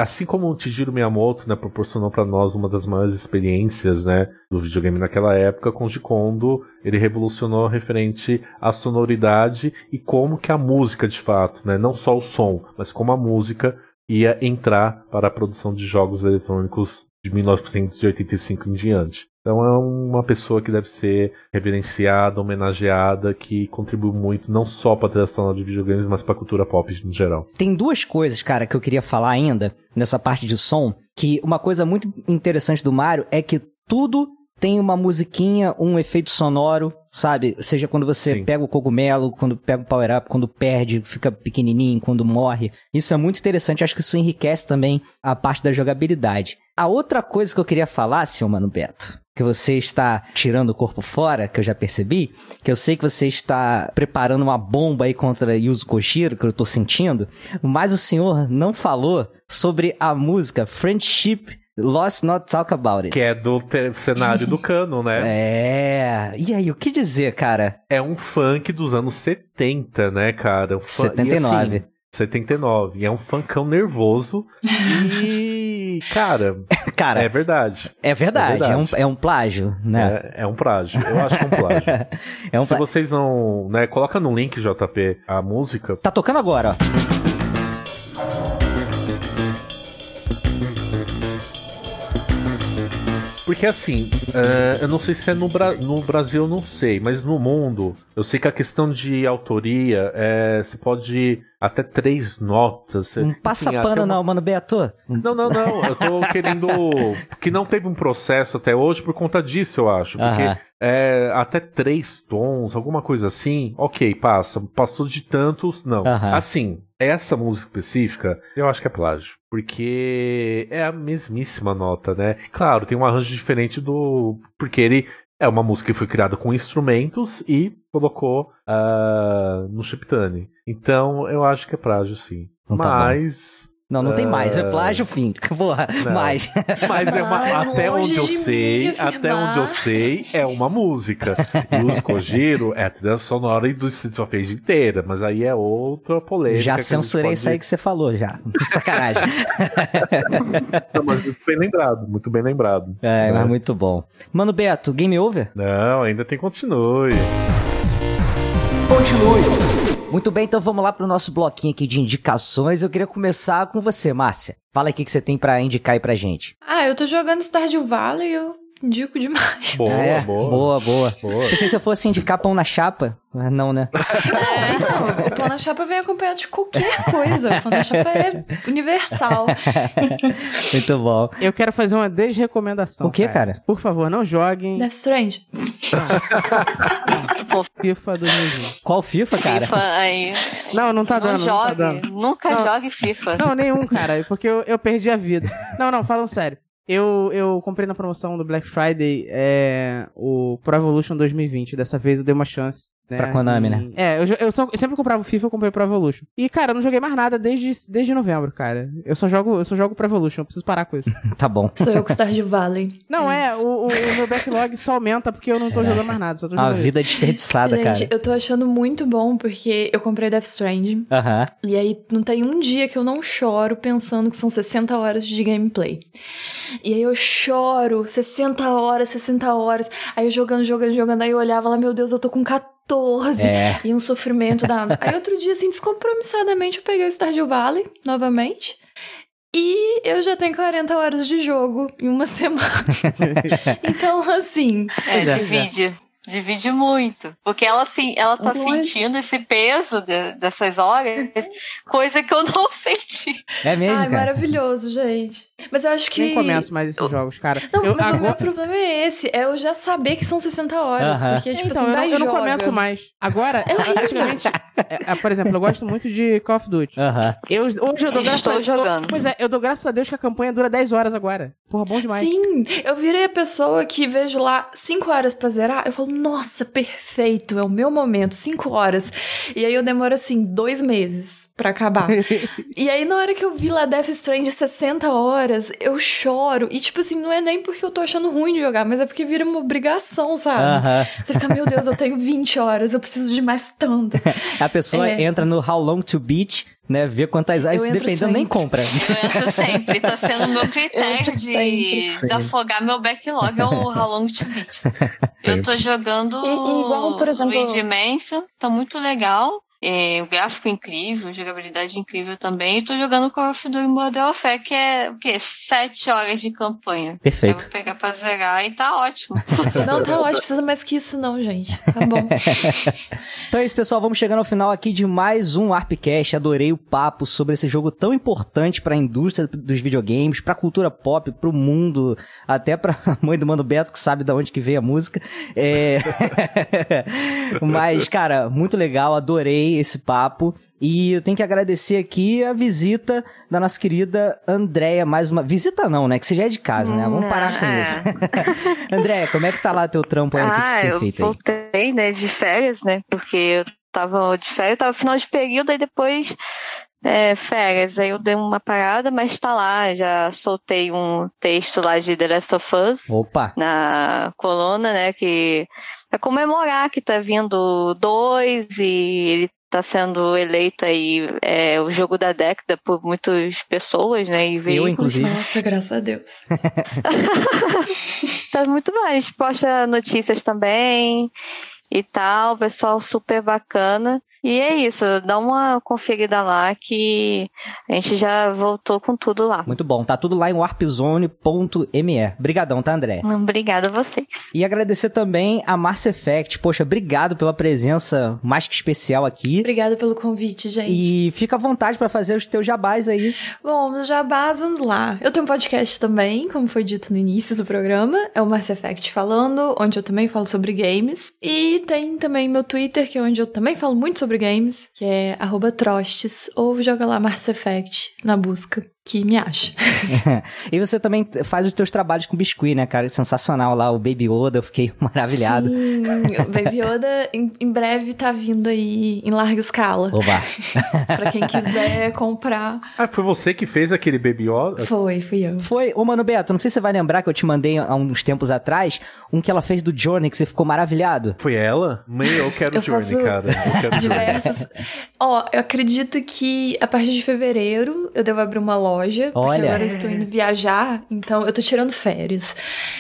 assim como o Tijiro Miyamoto né, proporcionou para nós uma das maiores experiências né, do videogame naquela época, com Kondo ele revolucionou referente à sonoridade e como que a música de fato, né, não só o som, mas como a música ia entrar para a produção de jogos eletrônicos de 1985 em diante. Então é uma pessoa que deve ser reverenciada, homenageada, que contribui muito não só para a trilha sonora de videogames, mas para a cultura pop no geral. Tem duas coisas, cara, que eu queria falar ainda nessa parte de som, que uma coisa muito interessante do Mario é que tudo tem uma musiquinha, um efeito sonoro, sabe? Seja quando você Sim. pega o cogumelo, quando pega o power-up, quando perde, fica pequenininho, quando morre. Isso é muito interessante, acho que isso enriquece também a parte da jogabilidade. A outra coisa que eu queria falar, seu Mano Beto, que você está tirando o corpo fora, que eu já percebi, que eu sei que você está preparando uma bomba aí contra Yuzo Koshiro, que eu tô sentindo, mas o senhor não falou sobre a música Friendship Lost Not Talk About It. Que é do cenário do cano, né? É. E aí, o que dizer, cara? É um funk dos anos 70, né, cara? Um fun- 79. E assim, 79. E é um funkão nervoso. E, cara, Cara, é é, verdade. verdade, é, é um, verdade. é um plágio, né? É, é um plágio. Eu acho que é um plágio. É, um Se plá- vocês não. Né, coloca no link, JP, a música. Tá tocando agora, ó. Porque assim, é, eu não sei se é no, Bra no Brasil, eu não sei, mas no mundo, eu sei que a questão de autoria é. Você pode até três notas. Não enfim, passa pano uma- não, mano Beto. Não, não, não. Eu tô querendo. que não teve um processo até hoje por conta disso, eu acho. Porque Aham. é, até três tons, alguma coisa assim, ok, passa. Passou de tantos, não. Aham. Assim, essa música específica, eu acho que é plágio. Porque é a mesmíssima nota, né? Claro, tem um arranjo diferente do. Porque ele. É uma música que foi criada com instrumentos e colocou ah, no Chiptune. Então, eu acho que é plágio, sim. Então tá Não, não tem mais, é Ah. plágio, fim. Porra, Não. mais. Mas é uma, Mas até onde eu de mim sei, afirmar. até onde eu sei, é uma música. E os Kojiro é a trilha sonora e do Streets of Rage inteira, mas aí é outra polêmica. Já censurei pode- isso aí que você falou, já. Sacanagem. Não, mas muito bem lembrado, muito bem lembrado. É, Né? mas muito bom. Mano Beto, game over? Não, ainda tem continue. Continue. Muito bem, então vamos lá pro nosso bloquinho aqui de indicações. Eu queria começar com você, Márcia. Fala o que você tem pra indicar aí pra gente. Ah, eu tô jogando Stardew Valley eu indico demais. Boa, É, boa. boa, boa. Boa. Pensei que se eu fosse indicar pão na chapa, mas não, né? É, então, o pão na chapa vem acompanhado de qualquer coisa. O pão na chapa é universal. Muito bom. Eu quero fazer uma desrecomendação. O quê, cara? Por favor, não joguem Death Strange. FIFA 2020. Qual FIFA, cara? FIFA aí. Não, não tá não dando, não tá jogue. dando. Nunca Não. jogue FIFA. Não, nenhum, cara, porque eu, eu perdi a vida. Não, não, falam sério. Eu, eu comprei na promoção do Black Friday é, o Pro Evolution 2020. Dessa vez eu dei uma chance. Né? Pra Konami, E- né? É, eu, eu, só- eu sempre comprava o FIFA, eu comprei o Pro Evolution. E, cara, eu não joguei mais nada desde, desde novembro, cara. Eu só jogo, eu só jogo Pro Evolution, eu preciso parar com isso. Tá bom. Sou eu com Stardew Valley. Não, é, o, o- o meu backlog só aumenta porque eu não tô jogando mais nada, só tô Uma jogando vida isso. desperdiçada, Gente, cara. eu tô achando muito bom porque eu comprei Death Stranding. Aham. E aí não tem um dia que eu não choro pensando que são 60 horas de gameplay. E aí eu choro 60 horas, 60 horas. Aí eu jogando, jogando, jogando. Aí eu olhava lá, meu Deus, eu tô com 14. É. E um sofrimento danado. aí outro dia, assim, descompromissadamente, eu peguei o Stardew Valley novamente. E eu já tenho 40 horas de jogo em uma semana. então, assim. É, é. divide. Divide muito. Porque ela, assim, ela tá Lógico. sentindo esse peso de- dessas horas, coisa que eu não senti. É mesmo, Ai, cara? maravilhoso, gente. Mas eu acho que. Nem começo mais esses jogos, cara. Não, eu, mas o meu agora... problema é esse. É eu já saber que são 60 horas. Aham. Porque, tipo então, assim, eu, vai não, eu não começo mais. Agora, antigamente, é, é, por exemplo, eu gosto muito de Call of Duty. Aham. Eu, hoje eu dou graças Estou a jogando. Pois é, eu dou graças a Deus que a campanha dura 10 horas agora. Porra, bom demais. Sim, eu virei a pessoa que vejo lá 5 horas pra zerar. Eu falo, nossa, perfeito, é o meu momento, 5 horas. E aí eu demoro assim, dois meses pra acabar. e aí na hora que eu vi lá Death Stranding 60 horas, eu choro. E tipo assim, não é nem porque eu tô achando ruim de jogar, mas é porque vira uma obrigação, sabe? Aham. Você fica, meu Deus, eu tenho 20 horas, eu preciso de mais tantas. A pessoa É. entra no How Long to Beat, né? Vê quantas horas, dependendo, nem sempre. compra. Eu entro sempre. Tá sendo o meu critério de, de afogar meu backlog é o How Long to Beat. Eu tô jogando E- e igual, por exemplo- Luigi Mansion, tá muito legal. É, o gráfico incrível, jogabilidade incrível também. E tô jogando Call of Duty Modern Warfare, que é o quê? Sete horas de campanha. Eu Perfeito. vou pegar pra zerar e tá ótimo. Não, tá ótimo, precisa mais que isso não, gente. Tá bom. Então é isso, pessoal. Vamos chegando ao final aqui de mais um ArpCast. Adorei o papo sobre esse jogo tão importante pra indústria dos videogames, pra cultura pop, pro mundo, até pra mãe do Mano Beto, que sabe de onde que veio a música. É... Mas, cara, muito legal. Adorei esse papo. E eu tenho que agradecer aqui a visita da nossa querida Andréia. Mais uma... Visita não, né? Que você já é de casa, né? Vamos parar com É. isso. Andréia, como é que tá lá teu trampo aí? o que, que você Ah, tem eu feito aí? voltei, né, de férias, né? Porque eu tava de férias, tava final de período, aí depois é, férias. Aí eu dei uma parada, mas tá lá, já soltei um texto lá de The Last of Us Opa! na coluna, né? Que é comemorar que tá vindo dois e ele tá sendo eleito aí é, o jogo da década por muitas pessoas, né? E Eu, veículos. inclusive. Nossa, graças a Deus. Tá muito bom. A gente posta notícias também e tal. Pessoal super bacana. E é isso, dá uma conferida lá que a gente já voltou com tudo lá. Muito bom, tá tudo lá em warpzone.me. Obrigadão, tá, André? Obrigada a vocês. E agradecer também a Mars Effect. Poxa, obrigado pela presença mais que especial aqui. Obrigada pelo convite, gente. E fica à vontade para fazer os teus jabás aí. Bom, os jabás, vamos lá. Eu tenho um podcast também, como foi dito no início do programa. É o Mass Effect Falando, onde eu também falo sobre games. E tem também meu Twitter, que é onde eu também falo muito sobre games, que é arroba Trostes, ou joga lá Mass Effect na busca que me acha. e você também faz os teus trabalhos com biscuit, né, cara? Sensacional lá, o Baby Yoda, eu fiquei maravilhado. Sim, o Baby Yoda em, em, breve tá vindo aí em larga escala. Oba! pra quem quiser comprar. Ah, foi você que fez aquele Baby Yoda? Foi, fui eu. Foi, ô Mano Beto, não sei se você vai lembrar que eu te mandei há uns tempos atrás, um que ela fez do Journey, que você ficou maravilhado. Foi ela? Meu, eu quero eu Journey, cara. Eu quero diversos. Ó, oh, eu acredito que a partir de fevereiro eu devo abrir uma loja loja, porque Olha. agora eu estou indo viajar, então eu tô tirando férias.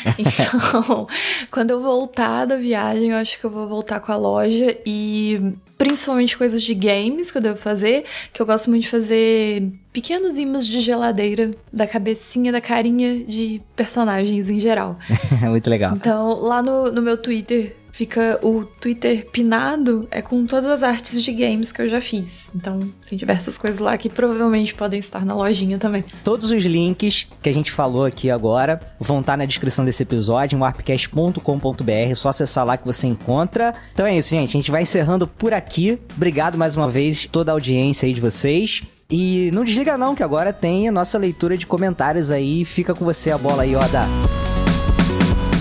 Então, quando eu voltar da viagem, eu acho que eu vou voltar com a loja e principalmente coisas de games que eu devo fazer, que eu gosto muito de fazer pequenos imãs de geladeira da cabecinha, da carinha de personagens em geral. muito legal. Então, lá no, no meu Twitter fica o Twitter pinado é com todas as artes de games que eu já fiz. Então, tem diversas coisas lá que provavelmente podem estar na lojinha também. Todos os links que a gente falou aqui agora vão estar na descrição desse episódio, em warpcast.com.br, só acessar lá que você encontra. Então é isso, gente. A gente vai encerrando por aqui. Obrigado mais uma vez toda a audiência aí de vocês. E não desliga não, que agora tem a nossa leitura de comentários aí. Fica com você a bola aí, Oda.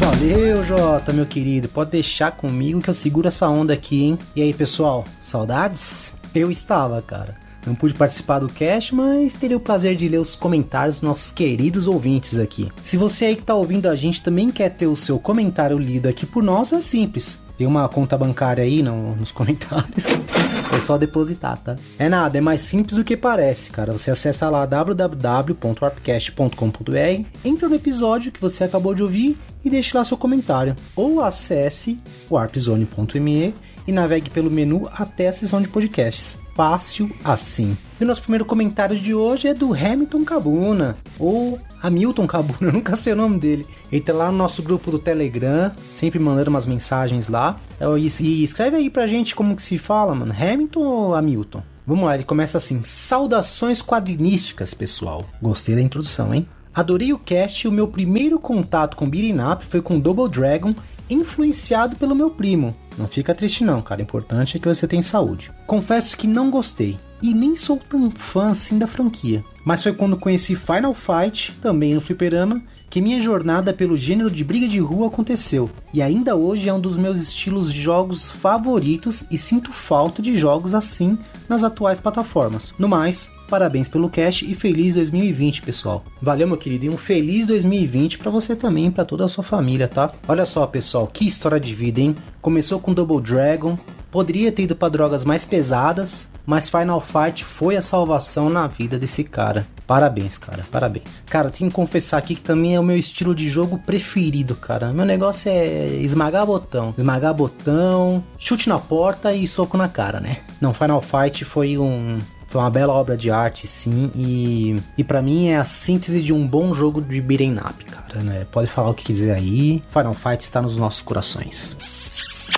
Valeu, Jota, meu querido. Pode deixar comigo que eu seguro essa onda aqui, hein? E aí, pessoal, saudades? Eu estava, cara. Não pude participar do cast, mas teria o prazer de ler os comentários dos nossos queridos ouvintes aqui. Se você aí que tá ouvindo a gente também quer ter o seu comentário lido aqui por nós, é simples. Tem uma conta bancária aí no, nos comentários. É só depositar, tá? É nada, é mais simples do que parece, cara. Você acessa lá www.warpcast.com.br, entra no episódio que você acabou de ouvir e deixe lá seu comentário. Ou acesse warpzone.me e navegue pelo menu até a seção de podcasts. Fácil assim. E o nosso primeiro comentário de hoje é do Hamilton Cabuna, ou Hamilton Cabuna, eu nunca sei o nome dele. Ele tá lá no nosso grupo do Telegram, sempre mandando umas mensagens lá. E escreve aí pra gente como que se fala, mano. Hamilton ou Hamilton? Vamos lá, ele começa assim: Saudações quadrinísticas, pessoal. Gostei da introdução, hein? Adorei o cast e o meu primeiro contato com Beating Up foi com Double Dragon, influenciado pelo meu primo. Não fica triste não, cara, o importante é que você tenha saúde. Confesso que não gostei, e nem sou tão fã assim da franquia. Mas foi quando conheci Final Fight, também no fliperama, que minha jornada pelo gênero de briga de rua aconteceu, e ainda hoje é um dos meus estilos de jogos favoritos e sinto falta de jogos assim nas atuais plataformas. No mais, Parabéns pelo cast e feliz 2020, pessoal. Valeu, meu querido, e um feliz 2020 para você também para toda a sua família, tá? Olha só, pessoal, que história de vida, hein? Começou com Double Dragon, poderia ter ido para drogas mais pesadas, mas Final Fight foi a salvação na vida desse cara. Parabéns, cara, parabéns. Cara, tenho que confessar aqui que também é o meu estilo de jogo preferido, cara. Meu negócio é esmagar botão, esmagar botão, chute na porta e soco na cara, né? Não, Final Fight foi um foi uma bela obra de arte, sim, e, e para mim é a síntese de um bom jogo de beat'em up, cara, né? Pode falar o que quiser aí, Final Fight está nos nossos corações.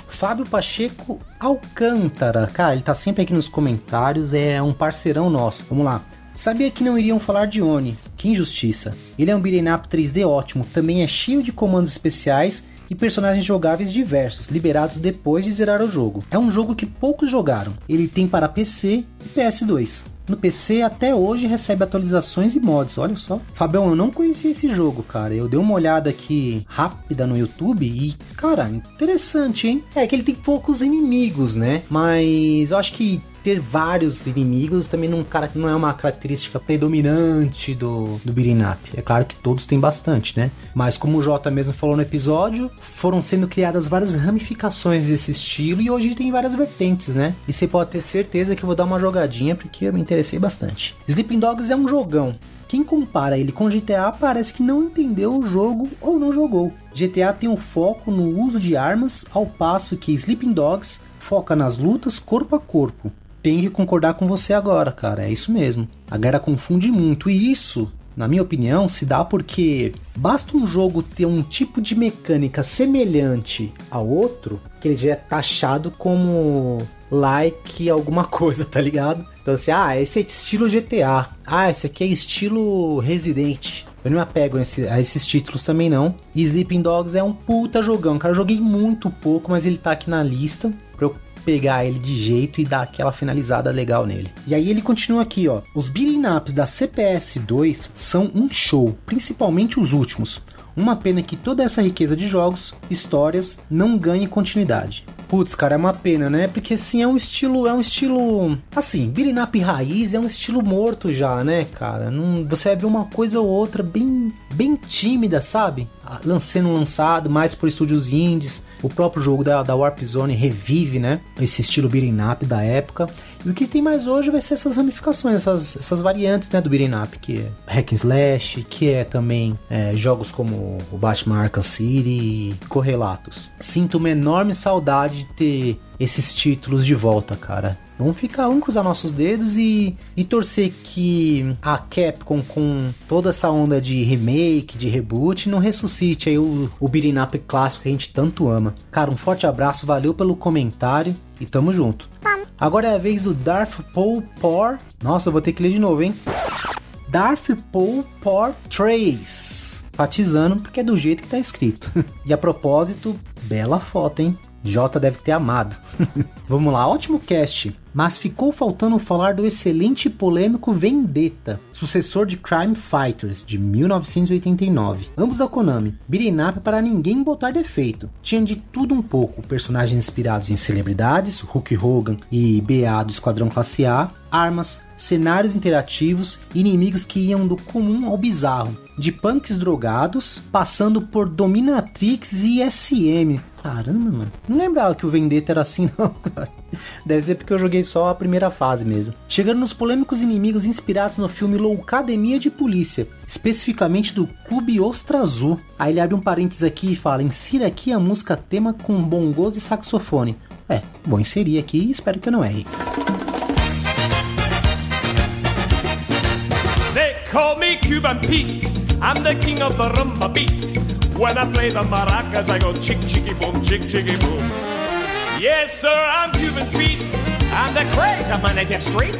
Fábio Pacheco Alcântara, cara, ele tá sempre aqui nos comentários, é um parceirão nosso. Vamos lá. Sabia que não iriam falar de Oni, que injustiça. Ele é um beat'em up 3D ótimo, também é cheio de comandos especiais e personagens jogáveis diversos, liberados depois de zerar o jogo. É um jogo que poucos jogaram. Ele tem para PC e PS2. No PC até hoje recebe atualizações e mods, olha só. Fabião, eu não conhecia esse jogo, cara. Eu dei uma olhada aqui rápida no YouTube e, cara, interessante, hein? É que ele tem poucos inimigos, né? Mas eu acho que ter vários inimigos também não, cara, não é uma característica predominante do, do beat'em up. É claro que todos têm bastante, né? Mas como o Jota mesmo falou no episódio, foram sendo criadas várias ramificações desse estilo e hoje tem várias vertentes, né? E você pode ter certeza que eu vou dar uma jogadinha porque eu me interessei bastante. Sleeping Dogs é um jogão. Quem compara ele com GTA parece que não entendeu o jogo ou não jogou. GTA tem um foco no uso de armas, ao passo que Sleeping Dogs foca nas lutas corpo a corpo. Tenho que concordar com você agora, cara. É isso mesmo. A galera confunde muito. E isso, na minha opinião, se dá porque basta um jogo ter um tipo de mecânica semelhante ao outro, que ele já é taxado como like alguma coisa, tá ligado? Então assim, ah, esse é estilo GTA. Ah, esse aqui é estilo Resident. Eu não me apego a, a esses títulos também não. E Sleeping Dogs é um puta jogão. Cara, eu joguei muito pouco, mas ele tá aqui na lista pra eu pegar ele de jeito e dar aquela finalizada legal nele. E aí ele continua aqui, ó. Os beating da CPS 2 são um show, principalmente os últimos. Uma pena que toda essa riqueza de jogos, histórias, não ganhe continuidade. Putz, cara, é uma pena, né? Porque assim, é um estilo, é um estilo, assim, up raiz é um estilo morto já, né, cara? Não, você vai ver uma coisa ou outra bem, bem tímida, sabe? Ah, Sendo lançado mais por estúdios indies. O próprio jogo da, da Warp Zone revive, né? Esse estilo beating up da época. E o que tem mais hoje vai ser essas ramificações, essas, essas variantes, né, do beating up, que é hack and slash, que é também é, jogos como o Batman Arkham City e correlatos. Sinto uma enorme saudade de ter esses títulos de volta, cara. Vamos ficar, vamos cruzar nossos dedos e, e torcer que a Capcom, com toda essa onda de remake, de reboot, não ressuscite aí o, o beating up clássico que a gente tanto ama. Cara, um forte abraço, valeu pelo comentário e tamo junto. Agora é a vez do Darth Paul Por. Nossa, eu vou ter que ler de novo, hein? Darth Paul Por 3. Batizando porque é do jeito que tá escrito. e a propósito, bela foto, hein? J deve ter amado. Vamos lá, ótimo cast. Mas ficou faltando falar do excelente e polêmico Vendetta, sucessor de Crime Fighters, de 1989. Ambos da Konami. Beating up para ninguém botar defeito. Tinha de tudo um pouco. Personagens inspirados em celebridades, Hulk Hogan e BA do Esquadrão Classe A, armas, cenários interativos, inimigos que iam do comum ao bizarro, de punks drogados, passando por Dominatrix e SM. Caramba, mano. Não lembrava que o Vendetta era assim, não, cara. Deve ser porque eu joguei só a primeira fase mesmo. Chegando nos polêmicos inimigos inspirados no filme Loucademia de Polícia, especificamente do Clube Ostra Azul. Aí ele abre um parênteses aqui e fala: insira aqui a música tema com bongos e saxofone. É, vou inserir aqui e espero que eu não erre. They call me Cuban Pete. I'm the king of the rumba beat. When I play the maracas, I go chick chicky boom, chick chicky boom. Yes, sir, I'm Cuban Pete. I'm the crazy man, I get straight.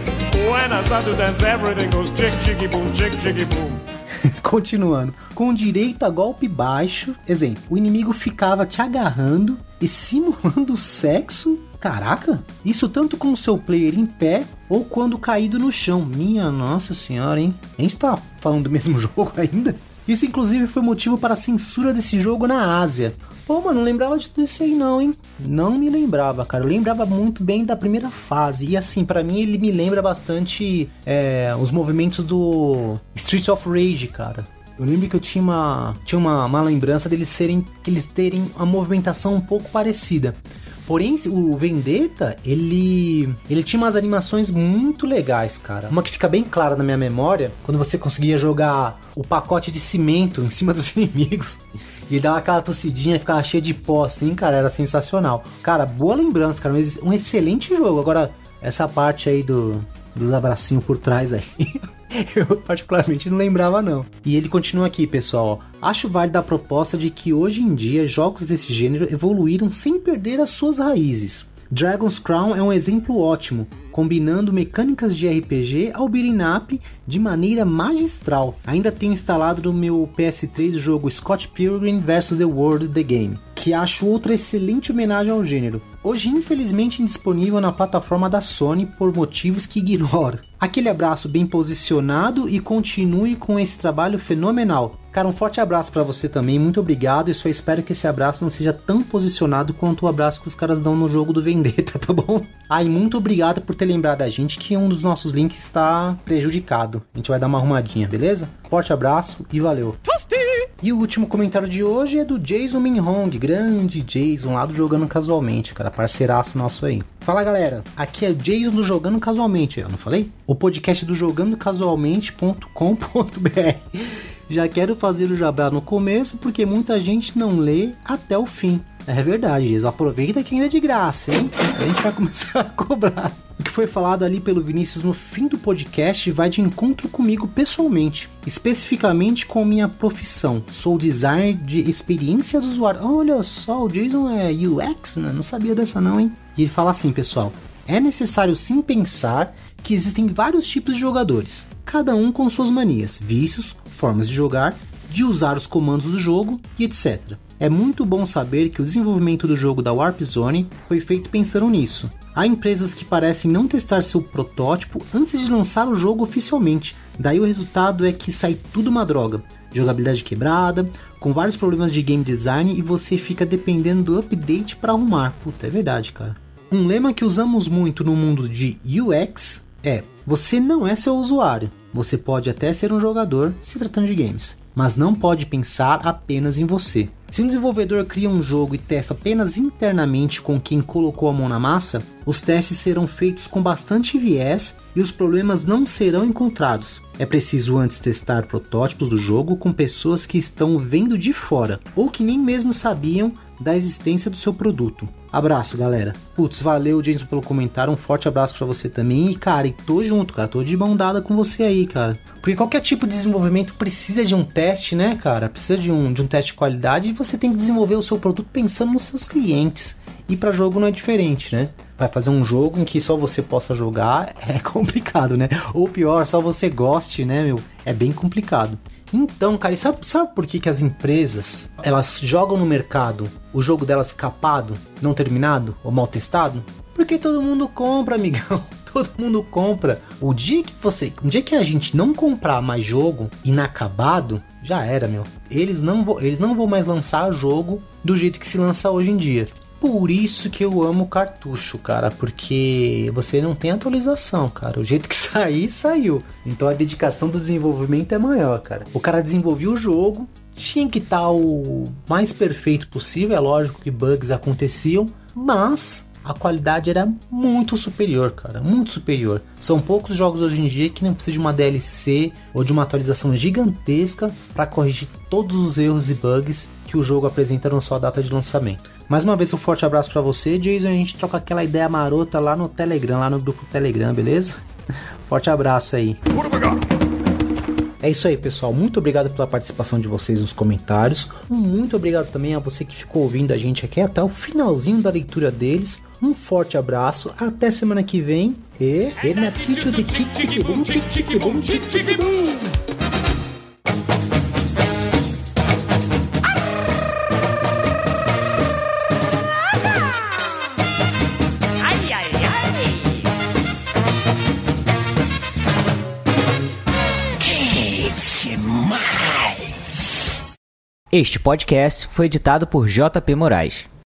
When I start to dance, everything goes chick chicky boom, chick chicky boom. Continuando. Com direito a golpe baixo. Exemplo, o inimigo ficava te agarrando e simulando sexo. Caraca! Isso tanto com seu player em pé ou quando caído no chão. Minha nossa senhora, hein? A gente tá falando do mesmo jogo ainda? Isso inclusive foi motivo para a censura desse jogo na Ásia. Pô, mano, não lembrava de tudo isso aí não, hein? Não me lembrava, cara. Eu lembrava muito bem da primeira fase. E assim, pra mim ele me lembra bastante é, os movimentos do Streets of Rage, cara. Eu lembro que eu tinha uma, tinha uma, uma lembrança deles serem, que eles terem uma movimentação um pouco parecida. Porém, o Vendetta, ele ele tinha umas animações muito legais, cara. Uma que fica bem clara na minha memória, quando você conseguia jogar o pacote de cimento em cima dos inimigos. E dava aquela tossidinha, ficava cheia de pó assim, cara, era sensacional. Cara, boa lembrança, cara, um excelente jogo. Agora, essa parte aí do, dos abracinhos por trás aí. Eu particularmente não lembrava não. E ele continua aqui, pessoal. Acho válida a proposta de que hoje em dia jogos desse gênero evoluíram sem perder as suas raízes. Dragon's Crown é um exemplo ótimo, combinando mecânicas de RPG ao beating up de maneira magistral. Ainda tenho instalado no meu PS3 o jogo Scott Pilgrim vs The World The Game, que acho outra excelente homenagem ao gênero. Hoje infelizmente indisponível na plataforma da Sony por motivos que ignoro. Aquele abraço bem posicionado e continue com esse trabalho fenomenal. Cara, um forte abraço para você também, muito obrigado e só espero que esse abraço não seja tão posicionado quanto o abraço que os caras dão no jogo do Vendetta, tá bom? E muito obrigado por ter lembrado a gente que um dos nossos links está prejudicado. A gente vai dar uma arrumadinha, beleza? Forte abraço e valeu. E o último comentário de hoje é do Jason Minhong, grande Jason lá do Jogando Casualmente, cara, parceiraço nosso aí. Fala galera, aqui é Jason do Jogando Casualmente, eu não falei? O podcast do jogandocasualmente.com.br. Já quero fazer o jabá no começo porque muita gente não lê até o fim. É verdade, Jason. Aproveita que ainda é de graça, hein? A gente vai começar a cobrar. O que foi falado ali pelo Vinícius no fim do podcast vai de encontro comigo pessoalmente, especificamente com minha profissão. Sou designer de experiência do usuário. Olha só, o Jason é UX, né? Não sabia dessa não, hein? E ele fala assim, pessoal: é necessário sim pensar que existem vários tipos de jogadores, cada um com suas manias, vícios, formas de jogar, de usar os comandos do jogo e etc. É muito bom saber que o desenvolvimento do jogo da Warp Zone foi feito pensando nisso. Há empresas que parecem não testar seu protótipo antes de lançar o jogo oficialmente, daí o resultado é que sai tudo uma droga. Jogabilidade quebrada, com vários problemas de game design e você fica dependendo do update para arrumar. Puta, é verdade, cara. Um lema que usamos muito no mundo de UX é: você não é seu usuário. Você pode até ser um jogador se tratando de games, mas não pode pensar apenas em você. Se um desenvolvedor cria um jogo e testa apenas internamente com quem colocou a mão na massa, os testes serão feitos com bastante viés e os problemas não serão encontrados. É preciso antes testar protótipos do jogo com pessoas que estão vendo de fora ou que nem mesmo sabiam da existência do seu produto. Abraço, galera. Putz, valeu, Jason, pelo comentário. Um forte abraço para você também. E, cara, tô junto, cara. Tô de mão dada com você aí, cara. Porque qualquer tipo de desenvolvimento precisa de um teste, né, cara? Precisa de um, de um teste de qualidade e você tem que desenvolver o seu produto pensando nos seus clientes. E para jogo não é diferente, né? Vai fazer um jogo em que só você possa jogar é complicado, né? Ou pior, só você goste, né, meu? É bem complicado. Então, cara, e sabe, sabe por que, que as empresas elas jogam no mercado o jogo delas capado, não terminado ou mal testado? Porque todo mundo compra, amigão. Todo mundo compra. O dia que você, o dia que a gente não comprar mais jogo inacabado, já era, meu. Eles não, vão, eles não vão mais lançar jogo do jeito que se lança hoje em dia. Por isso que eu amo cartucho, cara, porque você não tem atualização, cara. O jeito que sair, saiu. Então a dedicação do desenvolvimento é maior, cara. O cara desenvolveu o jogo, tinha que estar o mais perfeito possível, é lógico que bugs aconteciam, mas a qualidade era muito superior, cara, muito superior. São poucos jogos hoje em dia que não precisam de uma DLC ou de uma atualização gigantesca para corrigir todos os erros e bugs que o jogo apresenta na sua data de lançamento. Mais uma vez um forte abraço para você, Jason, a gente troca aquela ideia marota lá no Telegram, lá no grupo Telegram, beleza? Forte abraço aí. É isso aí, pessoal. Muito obrigado pela participação de vocês nos comentários. Muito obrigado também a você que ficou ouvindo a gente aqui até o finalzinho da leitura deles. Um forte abraço. Até semana que vem. E Renatinho de Tic Tic Tic Tic Tic Tic. Este podcast foi editado por JP Moraes.